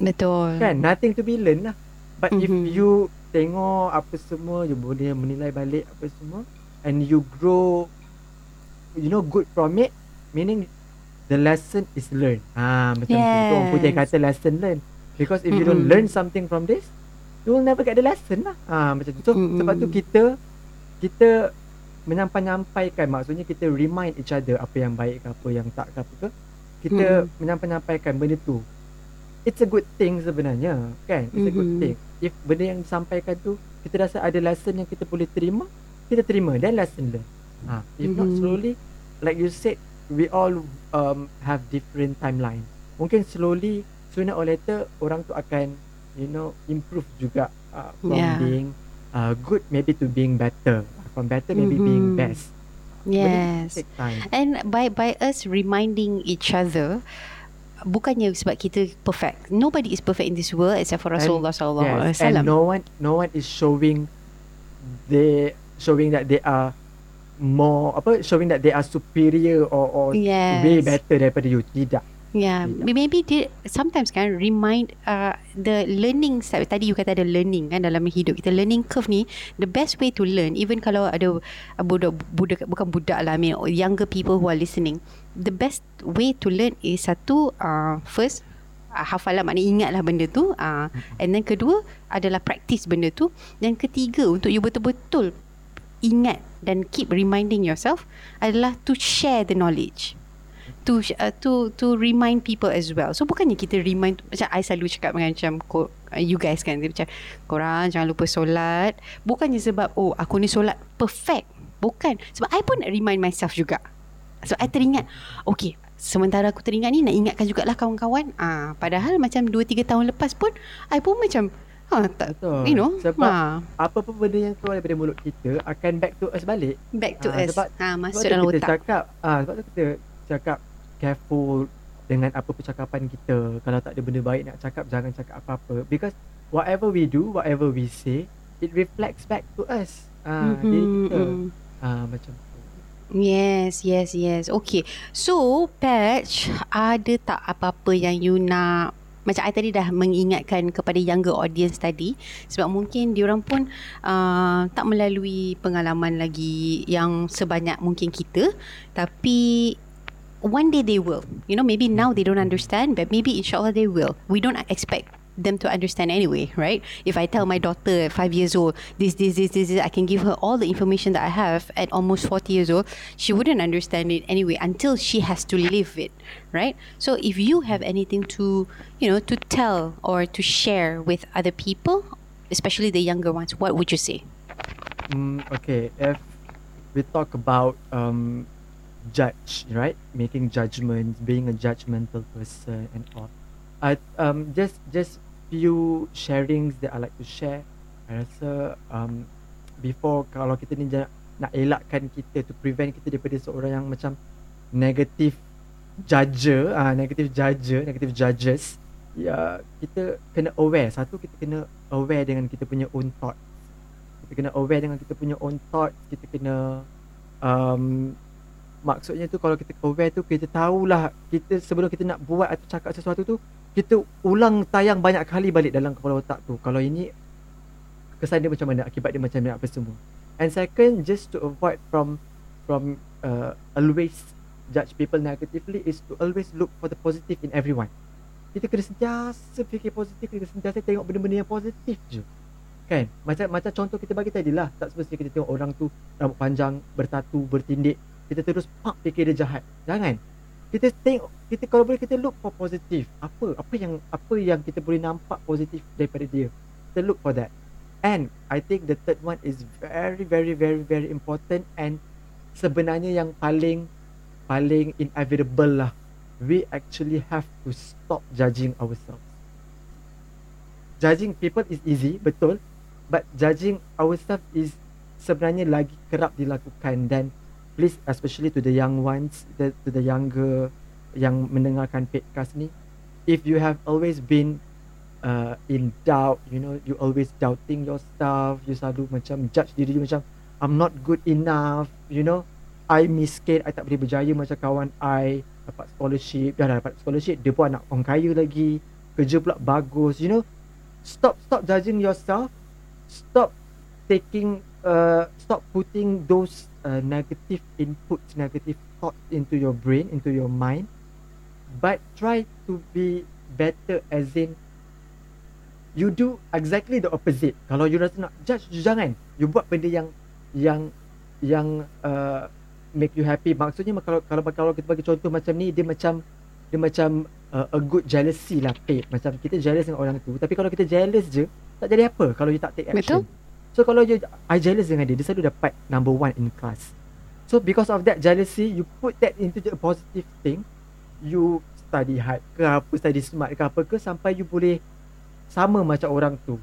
Betul. Kan? Nothing to be learned lah. But if Mhm. you tengok apa semua, you boleh menilai balik apa semua and you grow you know good from it, meaning the lesson is learned. Ah, macam tu. Tu orang putih Yes. kata lesson learned. Because if you don't learn something from this, you will never get the lesson lah. Ah, macam tu. So, Mm-mm. sebab tu kita kita menyampai-nyampaikan maksudnya kita remind each other apa yang baik ke apa yang tak ke apa ke. Kita Mm-mm. menyampai-nyampaikan benda tu. It's a good thing sebenarnya, kan? It's a good thing. If benda yang disampaikan tu kita rasa ada lesson yang kita boleh terima, kita terima dan lesson learn. Ha, if not Mhm. slowly like you said we all um, have different timeline. Mungkin slowly sooner or later orang tu akan you know improve juga uh, from Yeah. being uh, good maybe to being better. From better maybe being Mhm. best. Yes. And by by us reminding each other bukannya sebab kita perfect. Nobody is perfect in this world except for Rasulullah sallallahu alaihi Yes, and wasallam. no one no one is showing they showing that they are more apa showing that they are superior or or Yes. way better daripada you tidak Yeah, maybe dia sometimes kan remind uh, the learning style. Tadi you kata ada learning kan dalam hidup kita. Learning curve ni the best way to learn even kalau ada uh, budak budak bukan budak lah, I mean younger people who are listening. The best way to learn is satu uh, first uh, hafalan maknanya ingatlah benda tu uh, and then kedua adalah practice benda tu dan ketiga untuk you betul-betul ingat dan keep reminding yourself adalah to share the knowledge to uh, to to remind people as well. So bukannya kita remind macam I selalu cakap dengan macam uh, you guys kan dia macam korang jangan lupa solat. Bukannya sebab oh aku ni solat perfect. Bukan. Sebab I pun remind myself juga. So I teringat okay sementara aku teringat ni nak ingatkan jugalah kawan-kawan. Ah padahal macam 2 3 tahun lepas pun I pun macam ha tak you know Sebab ha, apa pun benda yang keluar daripada mulut kita akan back to us balik back to Ah, us. sebab- ha masuk sebab dalam kita otak. cakap ah sebab tu kita cakap careful dengan apa percakapan kita kalau tak ada benda baik nak cakap jangan cakap apa-apa because whatever we do whatever we say it reflects back to us ah diri Mhm, kita mhm. ah macam tu Yes, yes, yes. Okay. So, Patch, ada tak apa-apa yang you nak macam I tadi dah mengingatkan kepada younger audience tadi sebab mungkin diorang pun uh, tak melalui pengalaman lagi yang sebanyak mungkin kita tapi one day they will. You know maybe now they don't understand but maybe inshallah they will. We don't expect them to understand anyway right if i tell my daughter 5 years old this this this this, this i can give her all the information that i have at almost 40 years old she wouldn't understand it anyway until she has to live it right so if you have anything to you know to tell or to share with other people especially the younger ones what would you say Mm, okay, if we talk about um, judge, right? Making judgments, being a judgmental person, and all. I um just just few sharings that I like to share. I rasa um before kalau kita ni nak elakkan kita to prevent kita daripada seorang yang macam negative judger, ah negative judger, negative judges. Ya, kita kena aware. Satu kita kena aware dengan kita punya own thought kita kena aware dengan kita punya own thought kita kena um, maksudnya tu kalau kita aware tu kita tahulah kita sebelum kita nak buat atau cakap sesuatu tu kita ulang tayang banyak kali balik dalam kepala otak tu. Kalau ini kesan dia macam mana? Akibat dia macam mana? Apa semua? And second just to avoid from from uh, always judge people negatively is to always look for the positive in everyone. Kita kena sentiasa fikir positif. Kita sentiasa tengok benda-benda yang positif je. Kan? Macam macam contoh kita bagi tadi lah. Tak semestinya kita tengok orang tu rambut panjang bertatu bertindik. Kita terus pak fikir dia jahat. Jangan kita tengok kita kalau boleh kita look for positif apa apa yang apa yang kita boleh nampak positif daripada dia? Kita look for that. And i think the third one is very very very very important and sebenarnya yang paling paling inevitable lah. We actually have to stop judging ourselves. Judging people is easy betul. But judging ourselves is sebenarnya lagi kerap dilakukan dan please especially to the young ones the, to the younger yang mendengarkan podcast ni if you have always been uh, in doubt you know you always doubting yourself you selalu macam judge diri you macam I'm not good enough you know I miskin I tak boleh berjaya macam kawan I dapat scholarship dah dapat scholarship dia pun anak orang kaya lagi kerja pula bagus you know. Stop stop judging yourself. Stop taking uh, stop putting those uh, negative inputs negative thoughts into your brain into your mind but try to be better as in you do exactly the opposite kalau you rasa nak judge you jangan you buat benda yang yang yang uh, make you happy maksudnya kalau kalau kalau kita bagi contoh macam ni dia macam dia macam uh, a good jealousy lah babe. macam kita jealous dengan orang tu tapi kalau kita jealous je tak jadi apa kalau you tak take action. Betul. So kalau you I jealous dengan dia, dia selalu dapat number one in class. So because of that jealousy, you put that into a positive thing. You study hard ke apa, study smart ke apa ke sampai you boleh sama macam orang tu.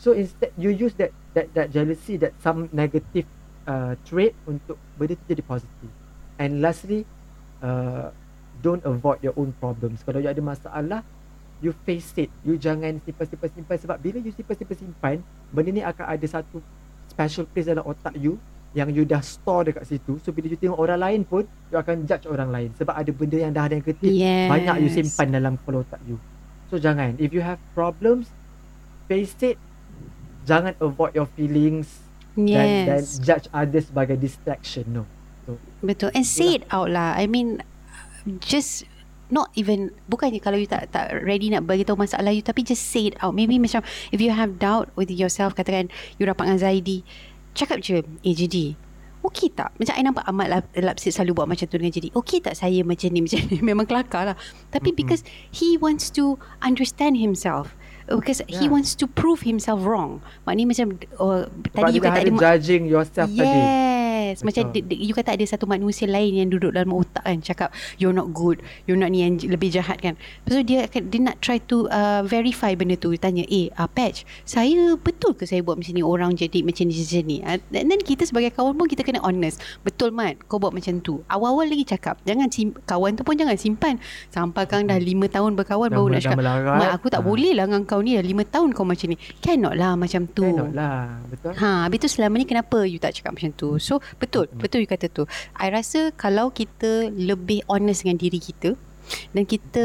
So instead you use that that that jealousy that some negative uh, trait untuk benda tu jadi positif. And lastly, uh, don't avoid your own problems. Kalau you ada masalah, you face it. You jangan simpan-simpan simpan sebab bila you simpan-simpan simpan benda ni akan ada satu special place dalam otak you yang you dah store dekat situ. So bila you tengok orang lain pun you akan judge orang lain. Sebab ada benda yang dah ada negatif Yes. banyak you simpan dalam kepala otak you. So jangan. If you have problems face it. Jangan avoid your feelings dan dan Yes. judge others sebagai distraction no. So Betul. And say it out lah. I mean, just not even bukannya kalau you tak tak ready nak bagi tahu masalah you tapi just say it out. Maybe macam if you have doubt with yourself katakan you rapat dengan Zaidi, cakap je, eh jadi Okey tak? Macam I nampak Ahmad Lap- Lapsit selalu buat macam tu dengan jadi Okey tak saya macam ni Macam ni Memang kelakar lah Tapi Mm-mm. because He wants to Understand himself Because he Yeah. wants to prove himself wrong Maknanya macam oh, sebab Tadi you you kata ada ada ma- judging yourself tadi Yes Macam di, di, you kata ada satu manusia lain Yang duduk dalam otak kan Cakap You're not good. You're not ni yang lebih jahat kan. Lepas tu dia akan Dia nak try to uh, Verify benda tu. Dia tanya Eh uh, Patch Saya betul ke saya buat macam ni? Orang jadi macam ni macam ni? Uh, And then kita sebagai kawan pun Kita kena honest. Betul Mat Kau buat macam tu. Awal-awal lagi cakap Jangan sim, Kawan tu pun jangan simpan. Sampai kang dah 5 tahun berkawan Dah Baru mel- nak dah cakap melarat. Mat aku tak Ah. boleh lah dengan kau ni. Dah 5 tahun kau macam ni. Cannot lah macam tu. Cannot lah. Betul. Ha, habis tu selama ni kenapa you tak cakap macam tu? So, betul. Betul you kata tu. I rasa kalau kita lebih honest dengan diri kita dan kita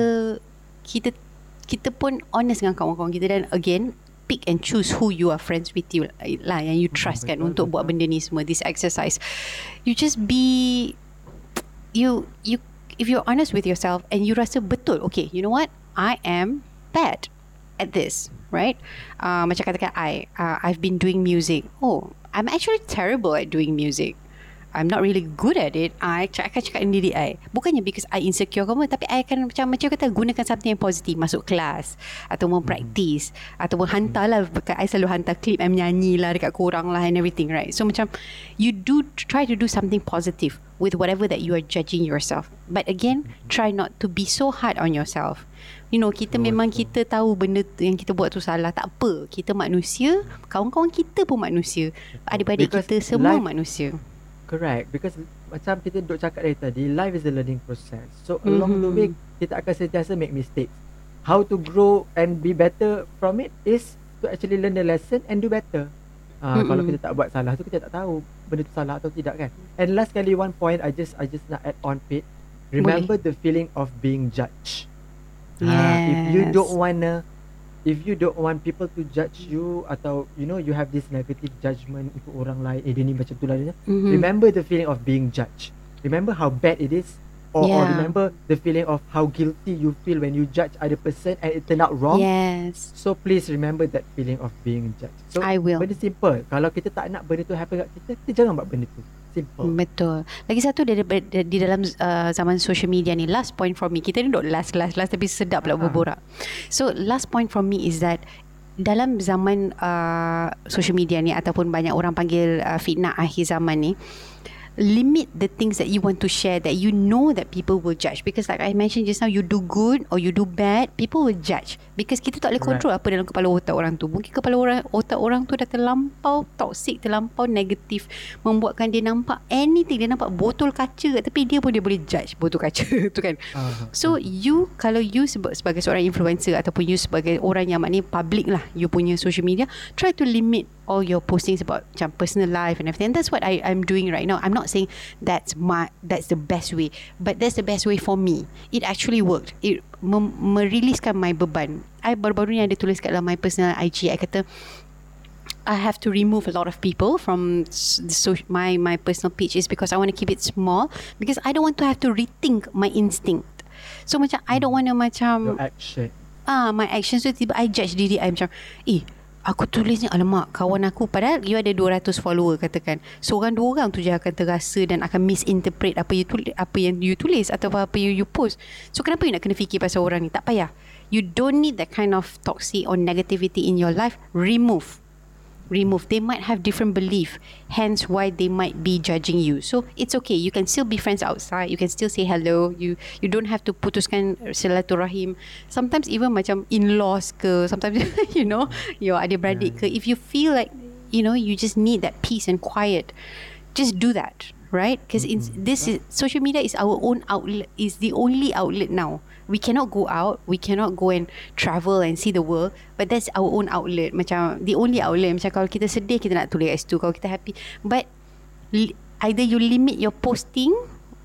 kita kita pun honest dengan kawan-kawan kita dan again pick and choose who you are friends with you lah yang you trust kan betul, untuk buat betul. benda ni semua this exercise you just be you you if you're honest with yourself and you rasa betul okay you know what I am bad at this right uh, macam katakan I uh, I've been doing music oh I'm actually terrible at doing music. I'm not really good at it. I c- akan cakap dengan diri I. Bukannya because I insecure ke apa Tapi I akan macam Macam kata gunakan something yang positif Masuk kelas Atau mempraktis Ataupun hantar lah. I selalu hantar klip I menyanyi lah Dekat korang lah And everything right? So macam You do try to do something positive With whatever that you are judging yourself. But again Try not to be so hard on yourself You know kita Betul, memang kita tahu benda yang kita buat tu salah tak apa kita manusia kawan-kawan kita pun manusia adik-adik Because kita semua life- manusia Correct because macam kita duk cakap dari tadi life is a learning process. So along the Mhm. way kita akan sentiasa make mistakes. How to grow and be better from it is to actually learn the lesson and do better. Uh, kalau Mm-mm. kita tak buat salah tu kita tak tahu benda tu salah atau tidak kan. And last kali one point I just I just nak add on Pete. Remember the feeling of being judged. Ah, if you Yes. don't wanna if you don't want people to judge you atau you know you have this negative judgment untuk orang lain eh dia ni macam tu lah dia Mhm. Remember the feeling of being judged. Remember how bad it is. Or, or Yeah. remember the feeling of how guilty you feel when you judge other person and it turned out wrong. Yes. So please remember that feeling of being judged. So I will. benda simple. Kalau kita tak nak benda tu happen kat kita, kita jangan buat benda tu. Simple. Betul. Lagi satu di, di, di dalam uh, zaman social media ni last point from me. Kita ni duk last last last tapi sedap pula Ah. berborak. So last point from me is that dalam zaman uh, social media ni ataupun banyak orang panggil uh, fitnah akhir zaman ni limit the things that you want to share that you know that people will judge. Because like I mentioned just now you do good or you do bad people will judge. Because kita tak boleh Right. control apa dalam kepala otak orang tu. Mungkin kepala orang otak orang tu dah terlampau toxic terlampau negatif membuatkan dia nampak anything dia nampak botol kaca kat tepi dia pun dia boleh judge botol kaca tu kan. So you kalau you seba- sebagai seorang influencer ataupun you sebagai orang yang maknanya public lah you punya social media try to limit all your postings about macam personal life and everything. And that's what I I'm doing right now. I'm not saying that's my that's the best way, but that's the best way for me. It actually worked. It mem- meriliskan my beban. I baru-baru ni ada tulis kat dalam my personal IG. I kata I have to remove a lot of people from the so my my personal page is because I want to keep it small because I don't want to have to rethink my instinct. So macam I don't want to macam Your action. ah my actions tu tiba I judge diri I macam eh aku tulis ni alamak kawan aku. Padahal you ada 200 follower katakan. Seorang dua orang tu je akan terasa dan akan misinterpret apa you tulis apa yang you tulis atau apa yang you post. So kenapa you nak kena fikir pasal orang ni? Tak payah. You don't need that kind of toxic or negativity in your life. Remove remove. They might have different belief hence why they might be judging you. So it's okay. You can still be friends outside. You can still say hello. You you don't have to putuskan silaturahim. Sometimes even macam in-laws ke sometimes you know your adik-beradik ke if you feel like you know you just need that peace and quiet just do that right? Because this is social media is our own outlet is the only outlet now we cannot go out we cannot go and travel and see the world but that's our own outlet. Macam the only outlet macam kalau kita sedih kita nak tulis situ. Kalau kita happy but either you limit your posting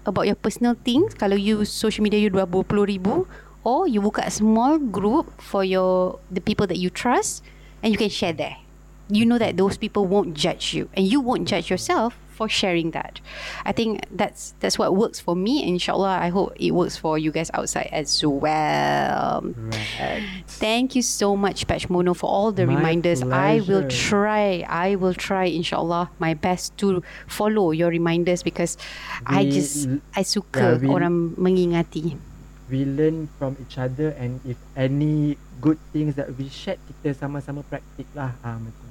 about your personal things kalau you social media you 20 ribu or you buka small group for your the people that you trust and you can share there. You know that those people won't judge you and you won't judge yourself for sharing that i think that's that's what works for me inshallah i hope it works for you guys outside as well Right. Thank you so much, Patch Mono, for all the My reminders. I will pleasure. try. I will try, inshallah, my best to follow your reminders because I We- just I suka yeah, we- orang mengingati. We learn from each other and if any good things that we shared kita sama-sama praktik lah. Ah, macam.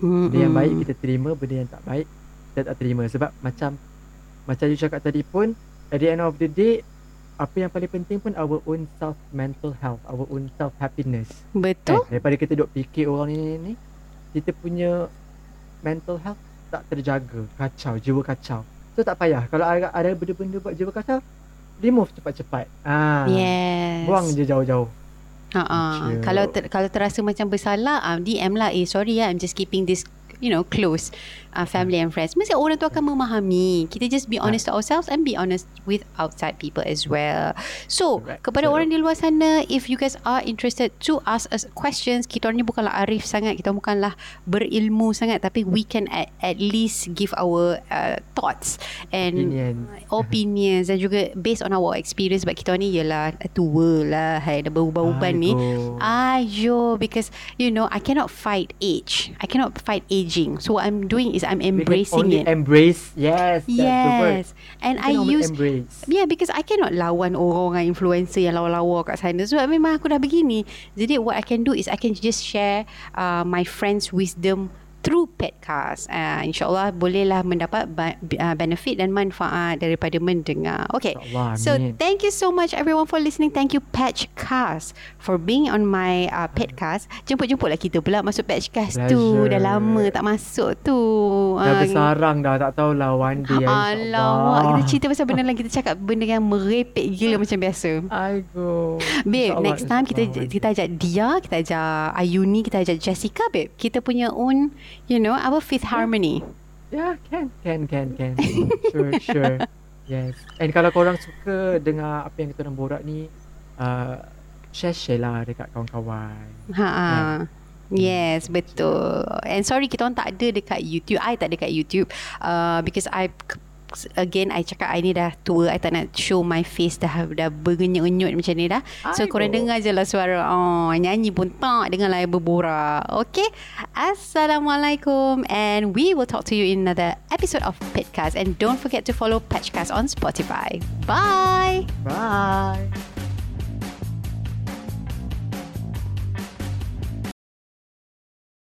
Benda yang baik kita terima, benda yang tak baik kita tak terima sebab macam macam you cakap tadi pun at the end of the day apa yang paling penting pun our own self mental health, our own self happiness. Betul. Eh, daripada kita duk fikir orang ni, ni ni kita punya mental health tak terjaga, kacau, jiwa kacau. So tak payah kalau ada, ada benda-benda buat jiwa kacau, remove cepat-cepat. Ah. Yes. Buang je jauh-jauh. Ha ah. Macam- Kalau ter, kalau terasa macam bersalah, um, DM lah. Eh sorry ya, I'm just keeping this you know close uh, family and friends. Mesti orang tu akan memahami. Kita just be honest to ourselves and be honest with outside people as well. So Correct. kepada So- orang di luar sana, if you guys are interested to ask us questions, kita orang ni bukanlah arif sangat, kita bukanlah berilmu sangat, tapi we can at, at least give our uh, thoughts and Opinions. opinions dan juga based on our experience sebab kita ni ialah tua lah hai dah berubah-ubah ni ayo because you know I cannot fight age I cannot fight aging so what I'm doing is I'm embracing it. embrace. Yes, yes. And I use embrace. Yeah because I cannot lawan orang influencer yang lawa-lawa kat sana. Sebab memang aku dah begini. Jadi what I can do is I can just share uh, my friends wisdom through Petcast. Uh, InsyaAllah bolehlah mendapat ba- uh, benefit dan manfaat daripada mendengar. Okay. InsyaAllah, So amin. thank you so much everyone for listening. Thank you Patchcast for being on my uh, Petcast. Jemput-jemputlah kita pula masuk Patchcast tu. Dah lama tak masuk tu. Dah Ah, bersarang dah tak tahulah one day Alamak, kita cerita pasal benda lain Kita cakap benda yang merepek gila macam biasa Aigo. Babe, InsyaAllah, next time kita kita ajak Dia, kita ajak Ayuni, kita ajak Jessica, babe. Kita punya own, you know, our fifth harmony. Yeah, can, can, can, can. sure, sure. Yes. And kalau korang suka dengar apa yang kita orang borak ni, uh, share-share lah dekat kawan-kawan. Ha. Yes, betul. And sorry kita orang tak ada dekat YouTube. I tak ada dekat YouTube uh, because I again I cakap I ni dah tua I tak nak show my face dah dah bergenyut-genyut macam ni dah. So Aibo. korang dengar je lah suara. Oh, nyanyi pun tak dengar lah I berborak. Okay. Assalamualaikum and we will talk to you in another episode of Pitcast and don't forget to follow Patchcast on Spotify. Bye. Bye.